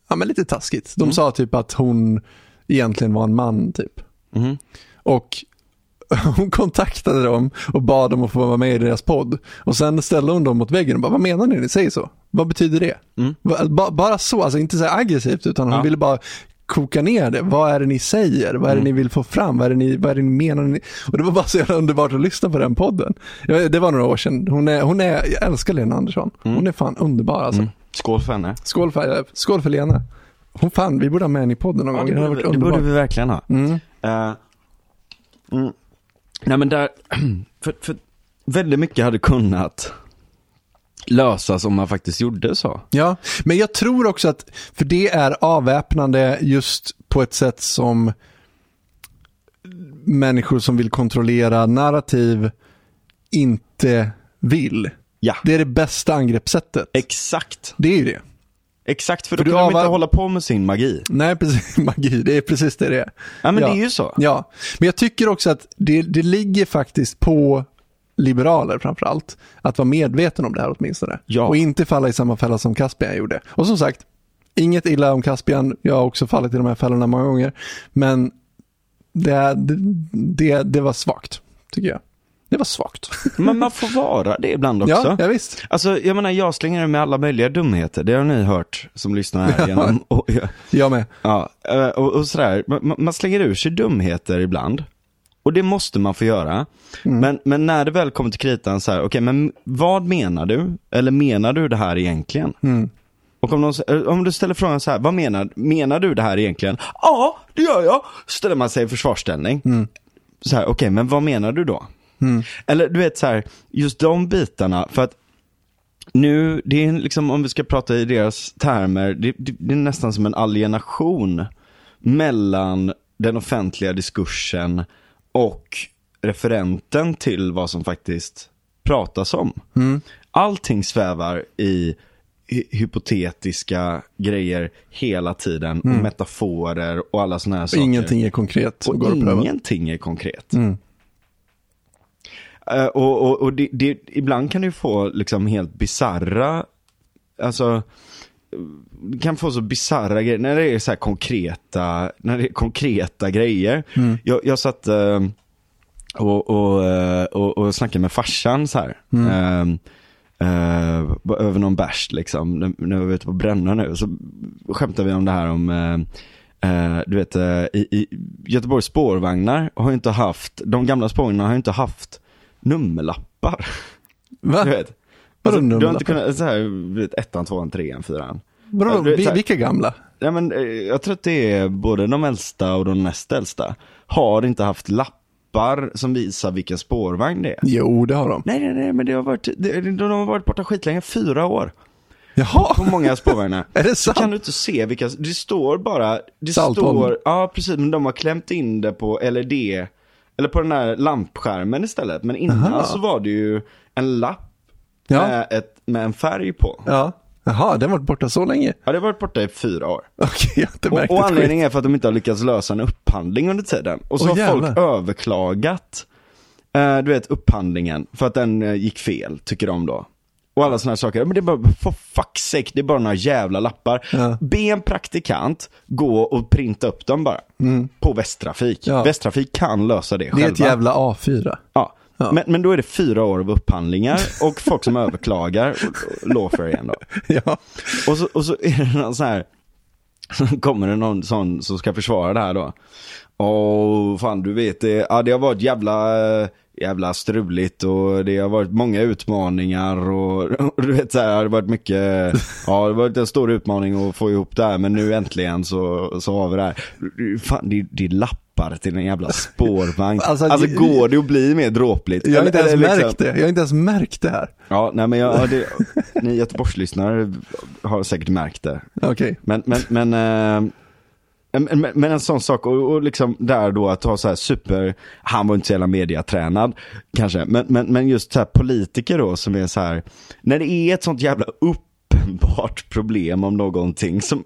ja men lite taskigt. De sa typ att hon egentligen var en man typ. Och hon kontaktade dem och bad dem att få vara med i deras podd. Och sen ställde hon dem mot väggen och bara, vad menar ni ni säger så? Vad betyder det? Va- ba- Bara så, alltså inte så aggressivt utan hon Ja. ville bara koka ner det. Vad är det ni säger? Vad är det Mm. ni vill få fram? Vad är det ni, vad är det ni menar? Och det var bara så jävla underbart att lyssna på den podden. Det var några år sedan. Hon är, hon är, jag älskar Lena Andersson. Hon är fan underbar alltså. Mm. Skål för henne. Skål, för, skål för Lena. Hon fan, vi borde ha med henne i podden någon Ja, gång. det, Det borde, vi- det borde vi verkligen ha. Mm. Eh, mm. Nej men där, *clears throat* för, för väldigt mycket hade kunnat lösas om man faktiskt gjorde så. Ja, men jag tror också att, för det är avväpnande just på ett sätt som människor som vill kontrollera narrativ inte vill. Ja. Det är det bästa angreppssättet. Exakt. Det är ju det. Exakt, för då För du kan de inte hålla på med sin magi. Nej, precis. *laughs* Magi, det är precis det det är. Ja men det är ju så. Ja, men jag tycker också att det, det ligger faktiskt på liberaler framför allt att vara medveten om det här åtminstone. Ja. Och inte falla i samma fälla som Caspian gjorde. Och som sagt, inget illa om Caspian. Jag har också fallit i de här fällorna många gånger. Men det, det, det var svagt, tycker jag. Det var svagt. Men man får vara det ibland också. Ja, ja, visst. Alltså jag menar jag slänger er med alla möjliga dumheter. Det har ni hört som lyssnar här *laughs* genom. Och, ja, Jag med. ja, eh, och, och sådär. Man, man slänger ur sig dumheter ibland. Och det måste man få göra. Mm. Men, men när det väl kommer till kritan så här, okej men vad menar du? Eller menar du det här egentligen? Mm. Och om, någon, s- om du ställer frågan så här, vad menar, menar du det här egentligen? Ja, det gör jag. Ställer man sig i försvarsställning. Så här, okej, men vad menar du då? Eller du vet så här, just de bitarna, för att nu, det är liksom om vi ska prata i deras termer, det, det, det är nästan som en alienation mellan den offentliga diskursen och referenten till vad som faktiskt pratas om. Allting svävar i hy- hypotetiska grejer hela tiden, och metaforer och alla sådana här saker. Ingenting är konkret och, Och ingenting är konkret. Mm. Eh, och och, och det, det, ibland kan du få liksom helt bizarra, alltså, kan få så bizarra grejer, när det är så här konkreta, när det är konkreta grejer. Mm. Jag, jag satt eh, och, och, eh, och, och snackade med farsan så här. Mm. Eh, b- över någon bärs liksom, när, när vi var ute på Bränna nu, så skämtade vi om det här om eh, Eh, du vet, i, i Göteborgs spårvagnar har ju inte haft, de gamla spårvagnarna har ju inte haft nummerlappar. Va? Du vet. Alltså, du har inte kunnat, så här, ettan, tvåan, trean, fyran. Vadå, vi- så vilka gamla? Ja, men, eh, jag tror att det är både de äldsta och de näst äldsta. Har inte haft lappar som visar vilken spårvagn det är. Jo, det har de. Nej, nej, nej, men det har varit, det, de har varit borta skitlänge, fyra år. Jaha, På många spårvagnar. *laughs* är det Så sant? kan du inte se vilka, det står bara, det Saltholm. står, ja precis, men de har klämt in det på LED, eller på den här lampskärmen istället. Men innan Aha. så var det ju en lapp Ja. med, ett, med en färg på. Ja. Jaha, den har varit borta så länge? Ja, det har varit borta i fyra år. *laughs* Okej, märkt Och, och skit. anledningen är för att de inte har lyckats lösa en upphandling under tiden. Och så Åh, har folk jävlar. överklagat, eh, du vet, upphandlingen. För att den eh, gick fel, tycker de då. Och alla sådana saker. Men det är bara, for fuck's sake, det är bara några jävla lappar. Ja. Be en praktikant gå och printa upp dem bara. På Västtrafik. Mm. Ja. Västtrafik kan lösa det, Det själva. är ett jävla A4. Ja. Ja. Men, men då är det fyra år av upphandlingar och folk som *laughs* överklagar lawfare igen då. *laughs* Ja. Och så, och så är det någon sån här, så kommer det någon sån som ska försvara det här då. Åh, fan du vet det, ja, det har varit jävla, jävla struligt och det har varit många utmaningar och, och *laughs* du vet så här, det har varit mycket, ja det har varit en stor utmaning att få ihop det här men nu äntligen så, så har vi det här. Fan det, det är lappar till en jävla spårvagn. Alltså, Alltså, går det att bli mer dråpligt? Jag har inte ens Eller liksom- märkt det. Jag har inte ens märkt det här. Ja, nej men jag, ja, det, ni Göteborgslyssnare har säkert märkt det. Okej. Men, men, men, eh, men, men, en sån sak, och, och liksom där då att ha så här super, han var inte så jävla mediatränad kanske, men, men, men just så här politiker då som är så här, när det är ett sånt jävla uppenbart problem om någonting som,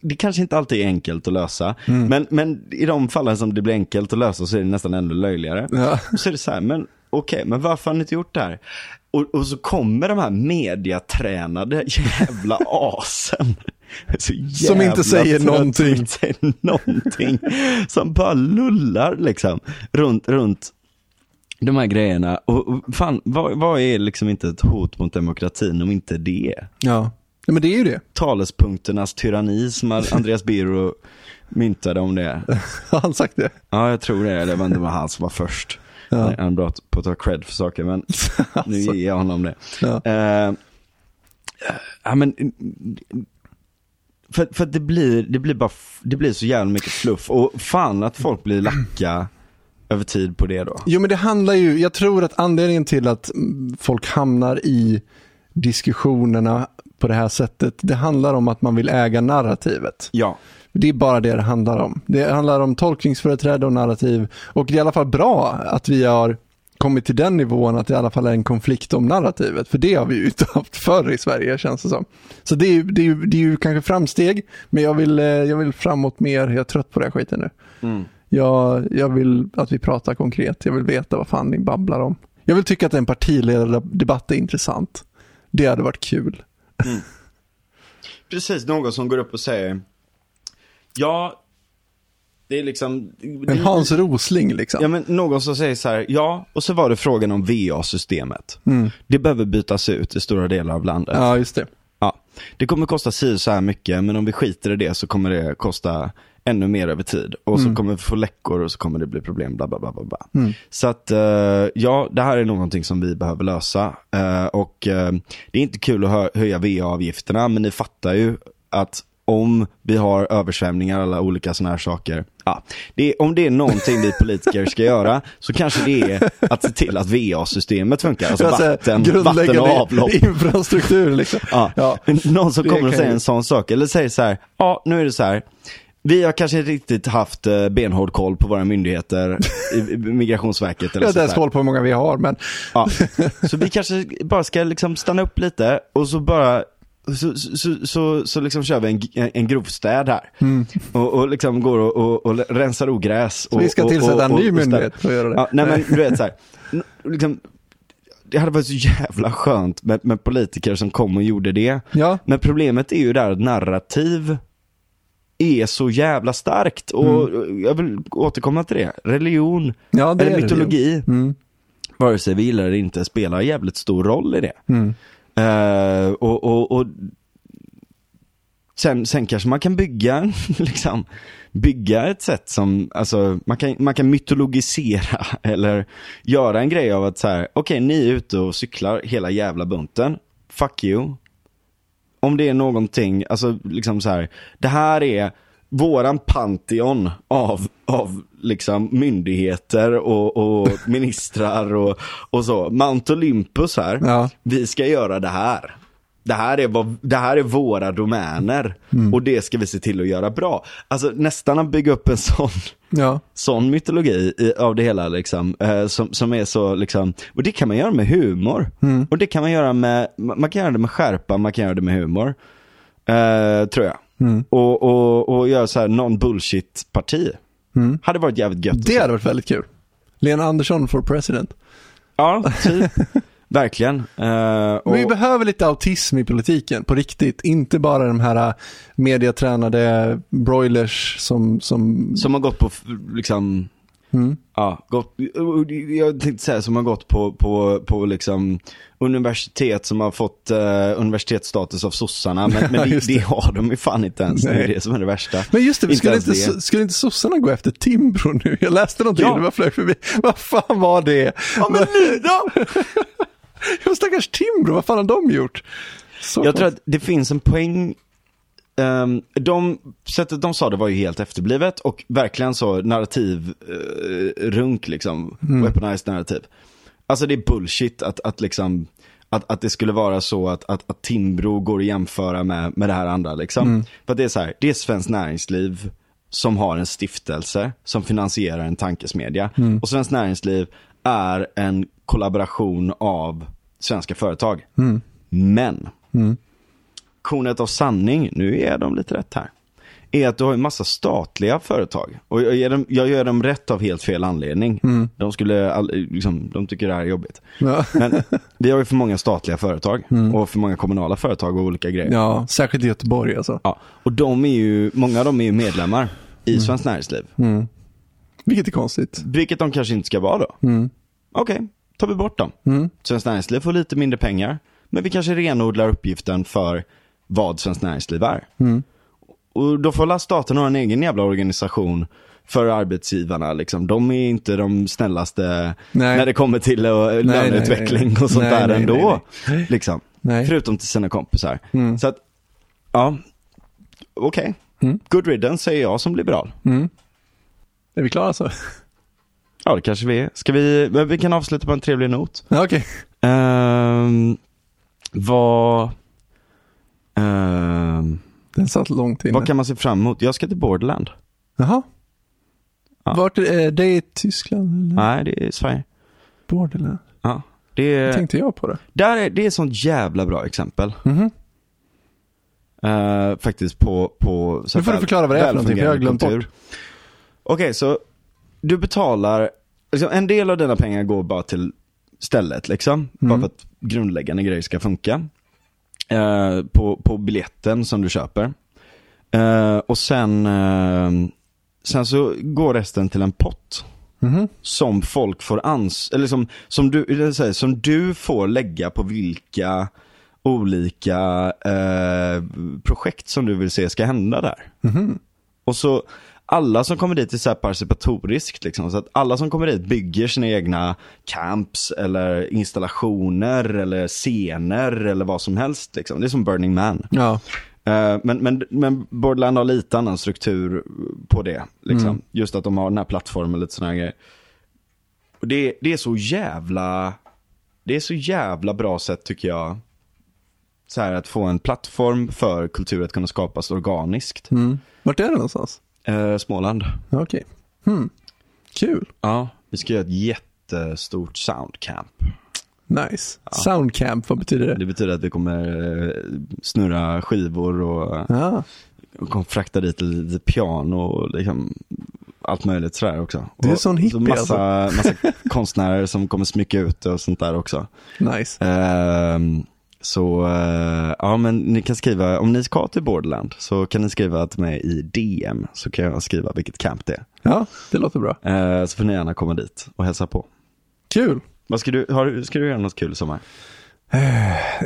det kanske inte alltid är enkelt att lösa, men, men i de fallen som det blir enkelt att lösa så är det nästan ännu löjligare. Ja. Så är det så här, men okej, men varför har ni inte gjort det här? Och, och så kommer de här mediatränade jävla asen. Som inte säger någonting. Som säger någonting. Som bara lullar liksom. Runt, runt de här grejerna. Och, och fan, vad, vad är liksom inte ett hot mot demokratin om inte det? Ja. Ja, men det är ju det. Talespunkternas tyranni som Andreas Birro myntade om det. *laughs* Har han sagt det? Ja, jag tror det. Det var han som var först. Ja. Han är bra på att ta cred för saker, men *laughs* nu ger jag honom det. Ja. Eh, ja, men, för, för det blir, det blir bara, det blir så jävla mycket fluff. Och fan att folk blir lacka över tid på det då. Jo men det handlar ju, jag tror att anledningen till att folk hamnar i diskussionerna på det här sättet, det handlar om att man vill äga narrativet. Ja. Det är bara det det handlar om. Det handlar om tolkningsföreträde och narrativ. Och det är i alla fall bra att vi har kommit till den nivån att det i alla fall är en konflikt om narrativet. För det har vi ju *laughs* inte haft förr i Sverige känns det som. Så det är ju, det är ju, det är ju kanske framsteg, men jag vill, eh, jag vill framåt mer. Jag är trött på den här skiten nu. Mm. Jag, jag vill att vi pratar konkret. Jag vill veta vad fan ni babblar om. Jag vill tycka att en partiledardebatt är intressant. Det hade varit kul. *laughs* Precis, någon som går upp och säger Ja, det är liksom En Hans Rosling liksom. Ja men någon som säger så här, ja, och så var det frågan om VA-systemet. Mm. Det behöver bytas ut i stora delar av landet. Ja, just det. Ja, det kommer kosta si så här mycket, men om vi skiter i det så kommer det kosta ännu mer över tid. Och så Mm. kommer vi få läckor och så kommer det bli problem, bla bla bla bla. Mm. Så att, eh, ja, det här är någonting som vi behöver lösa. Eh, och eh, det är inte kul att hö- höja VA-avgifterna, men ni fattar ju att om vi har översvämningar och alla olika sådana här saker. Ja, det om det är någonting vi politiker ska göra så kanske det är att se till att VA-systemet funkar. Alltså Jag säger, vatten, vatten och avlopp. infrastruktur liksom. Ja. Ja. Någon som kommer och säger en sån sak, eller säger så här, ja nu är det så här, vi har kanske inte riktigt haft eh, benhård koll på våra myndigheter, Migrationsverket Jag eller har inte ens koll på hur många vi har, men Ja. Så vi kanske bara ska liksom stanna upp lite och så bara så, så, så, så, liksom kör vi en, en, grovstäd här. Och, och liksom går och, och, och rensar ogräs. Mm. Så vi ska och, tillsätta och, en och, ny och myndighet för att göra det. Ja, nej men du vet så här, *laughs* liksom, det hade varit så jävla skönt med, med politiker som kom och gjorde det. Ja. Men problemet är ju där att narrativ är så jävla starkt. Och jag vill återkomma till det. Religion, Mm. Ja, det eller mytologi. Mm. vare sig vi gillar det eller inte, spelar jävligt stor roll i det. Mm. Eh, och, och, och sen, sen kanske man kan bygga, *laughs* liksom, bygga ett sätt som, alltså man kan, man kan mytologisera *laughs* eller göra en grej av att så här, okej ni är ute och cyklar hela jävla bunten, fuck you. Om det är någonting, alltså liksom så här, det här är våran pantheon av, av liksom myndigheter och, och *laughs* ministrar och, och så. Mount Olympus här, Ja. vi ska göra det här. Det här är, vad, det här är våra domäner Mm. och det ska vi se till att göra bra. Alltså nästan att bygga upp en sån, Ja. sån mytologi i, av det hela liksom. Eh, som, som är så liksom, och det kan man göra med humor. Mm. Och det kan man göra med, man kan göra det med skärpa, man kan göra det med humor. Eh, tror jag. Mm. Och, och, och göra så här non-bullshit-parti. Mm. Hade varit jävligt gött. Det hade varit väldigt kul. Lena Andersson for president. Ja, typ. *laughs* Verkligen. Eh, och, Men vi behöver lite autism i politiken, på riktigt. Inte bara de här äh, mediatränade broilers som... som... som har gått på, liksom, Mm. ja, gått, jag tänkte säga som har gått på, på, på liksom universitet som har fått uh, universitetsstatus av sossarna. Men, men *laughs* det, det. har de ju fan inte ens. Det är Nej. det som är det värsta. Men just det, vi skulle, inte, det. skulle inte sossarna gå efter Timbro nu? *laughs* Jag läste någonting, Ja. det var flög förbi. *laughs* Vad fan var det? Ja men nu då! Ja, stackars Timbro, vad fan har de gjort? Så Jag tror att det finns en poäng Um, de, sättet de sa det var ju helt efterblivet och verkligen så narrativ eh, runk liksom, Mm. weaponized narrativ. Alltså det är bullshit att, att liksom, att, att det skulle vara så att, att, att Timbro går att jämföra med, med det här andra liksom. Mm. För det är så här, det är Svenskt Näringsliv som har en stiftelse som finansierar en tankesmedja. Mm. Och Svenskt Näringsliv är en kollaboration av svenska företag. Mm. Men Mm. Kornet av sanning, nu är de lite rätt här, är att du har en massa statliga företag. Och jag, dem, jag gör dem rätt av helt fel anledning. Mm. De skulle, all, liksom, de tycker det här är jobbigt. Ja. Men vi har ju för många statliga företag Mm. och för många kommunala företag och olika grejer. Ja, särskilt i Göteborg alltså. Ja, och de är ju, många av dem är ju medlemmar i Svenskt Näringsliv. Mm. Vilket är konstigt. Vilket de kanske inte ska vara då. Mm. Okej, tar vi bort dem. Mm. Svenskt Näringsliv får lite mindre pengar. Men vi kanske renodlar uppgiften för vad Svenskt Näringsliv är. Mm. Och då får staten ha en egen jävla organisation för arbetsgivarna. Liksom. De är inte de snällaste Nej. när det kommer till nej, löneutveckling nej. och sånt där ändå. Liksom. Förutom till sina kompisar. Mm. Så att, ja, okej. Mm. Good riddance säger jag som liberal. Mm. Är vi klara så? Ja, det kanske vi är. Ska vi, men vi kan avsluta på en trevlig not. Ja, Okej. Um, vad, ehm, Den satt långt inne. vad kan man se fram emot? Jag ska till Borderland. Jaha. Ja. Vart är det i Tyskland eller Nej, det är Sverige. Borderland? Ja. Det är, tänkte jag på det? där är, det är ett sånt jävla bra exempel. Mhm. Eh, faktiskt på, på så Nu får du förklara vad det är för någonting, för jag har glömt kultur. Okej, så du betalar, liksom, en del av dina pengar går bara till stället liksom. Bara Mm. för att grundläggande grejer ska funka. Eh, på, på biljetten som du köper. Eh, och sen, eh, sen så går resten till en pott. Mhm. Som folk får ans eller som, som, du, säger, som du får lägga på vilka olika eh, projekt som du vill se ska hända där. Mhm. Och så alla som kommer dit är så här participatoriskt liksom. Så att alla som kommer dit bygger sina egna camps eller installationer eller scener eller vad som helst liksom. Det är som Burning Man. Ja. Eh, men, men, men Borderland har lite annan struktur på det. Liksom. Mm. Just att de har den här plattformen och lite sådana grejer. Och det, det är så jävla, det är så jävla bra sätt tycker jag. Så här att få en plattform för kultur att kunna skapas organiskt. Mm. Vart är det någonstans? Eh, Småland. Ja, Okej. Hmm. Kul. Ja, vi ska göra ett jättestort soundcamp. Nice. Soundcamp, vad betyder det? Det betyder att vi kommer eh, snurra skivor och, Ja. och kommer frakta dit lite piano och liksom allt möjligt sådär också. Du är Och sån hippie alltså. så massa, massa konstnärer som kommer smycka ut och sånt där också. Nice. Ehm, så eh, ja men ni kan skriva, om ni ska till Borderland så kan ni skriva till mig i DM så kan jag skriva vilket camp det är. Ja, det låter bra. Eh, så får ni gärna komma dit och hälsa på. Kul. Vad ska du, har, ska du göra något kul i sommar?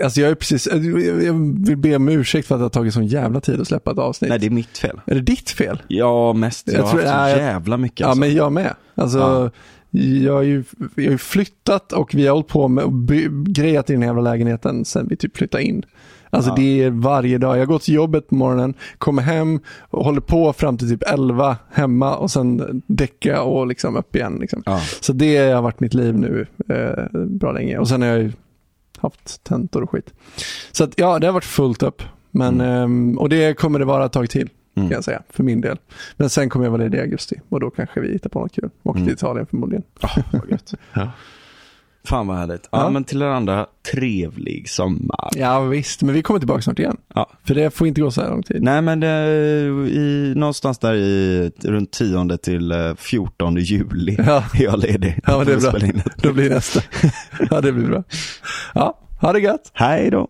Alltså jag är precis, jag vill be om ursäkt för att det har tagit sån jävla tid att släppa ett avsnitt. Nej det är mitt fel. Är det ditt fel? Ja mest, jag, Jag har tror- haft så nej, jävla mycket Ja, alltså. men jag med. Alltså, jag har ju jag har flyttat och vi har hållit på med och grejat i den här jävla lägenheten sen vi typ flyttade in. Alltså Ja. det är varje dag. Jag går till jobbet på morgonen, kommer hem och håller på fram till typ 11 hemma och sen däcka och liksom upp igen. Liksom. Ja. Så det har varit mitt liv nu eh, bra länge. Och sen har jag ju haft tentor och skit. Så att, ja, det har varit fullt upp. Men, ehm, och det kommer det vara ett tag till, Mm. kan jag säga, för min del. Men sen kommer jag vara ledig i augusti och då kanske vi hittar på något kul. Åker Mm. till Italien förmodligen. Ah, vad gött. *laughs* Fan vad härligt. Ja, Ja. men till er andra, trevlig sommar. Ja visst, men vi kommer tillbaka snart igen. Ja. För det får inte gå så här lång tid. Nej men det, i, någonstans där i runt 10 till eh, 14 juli Ja. är jag ledig. Ja, det är bra. Då blir nästa. *laughs* Ja, det blir bra. Ja, ha det gött. Hej då.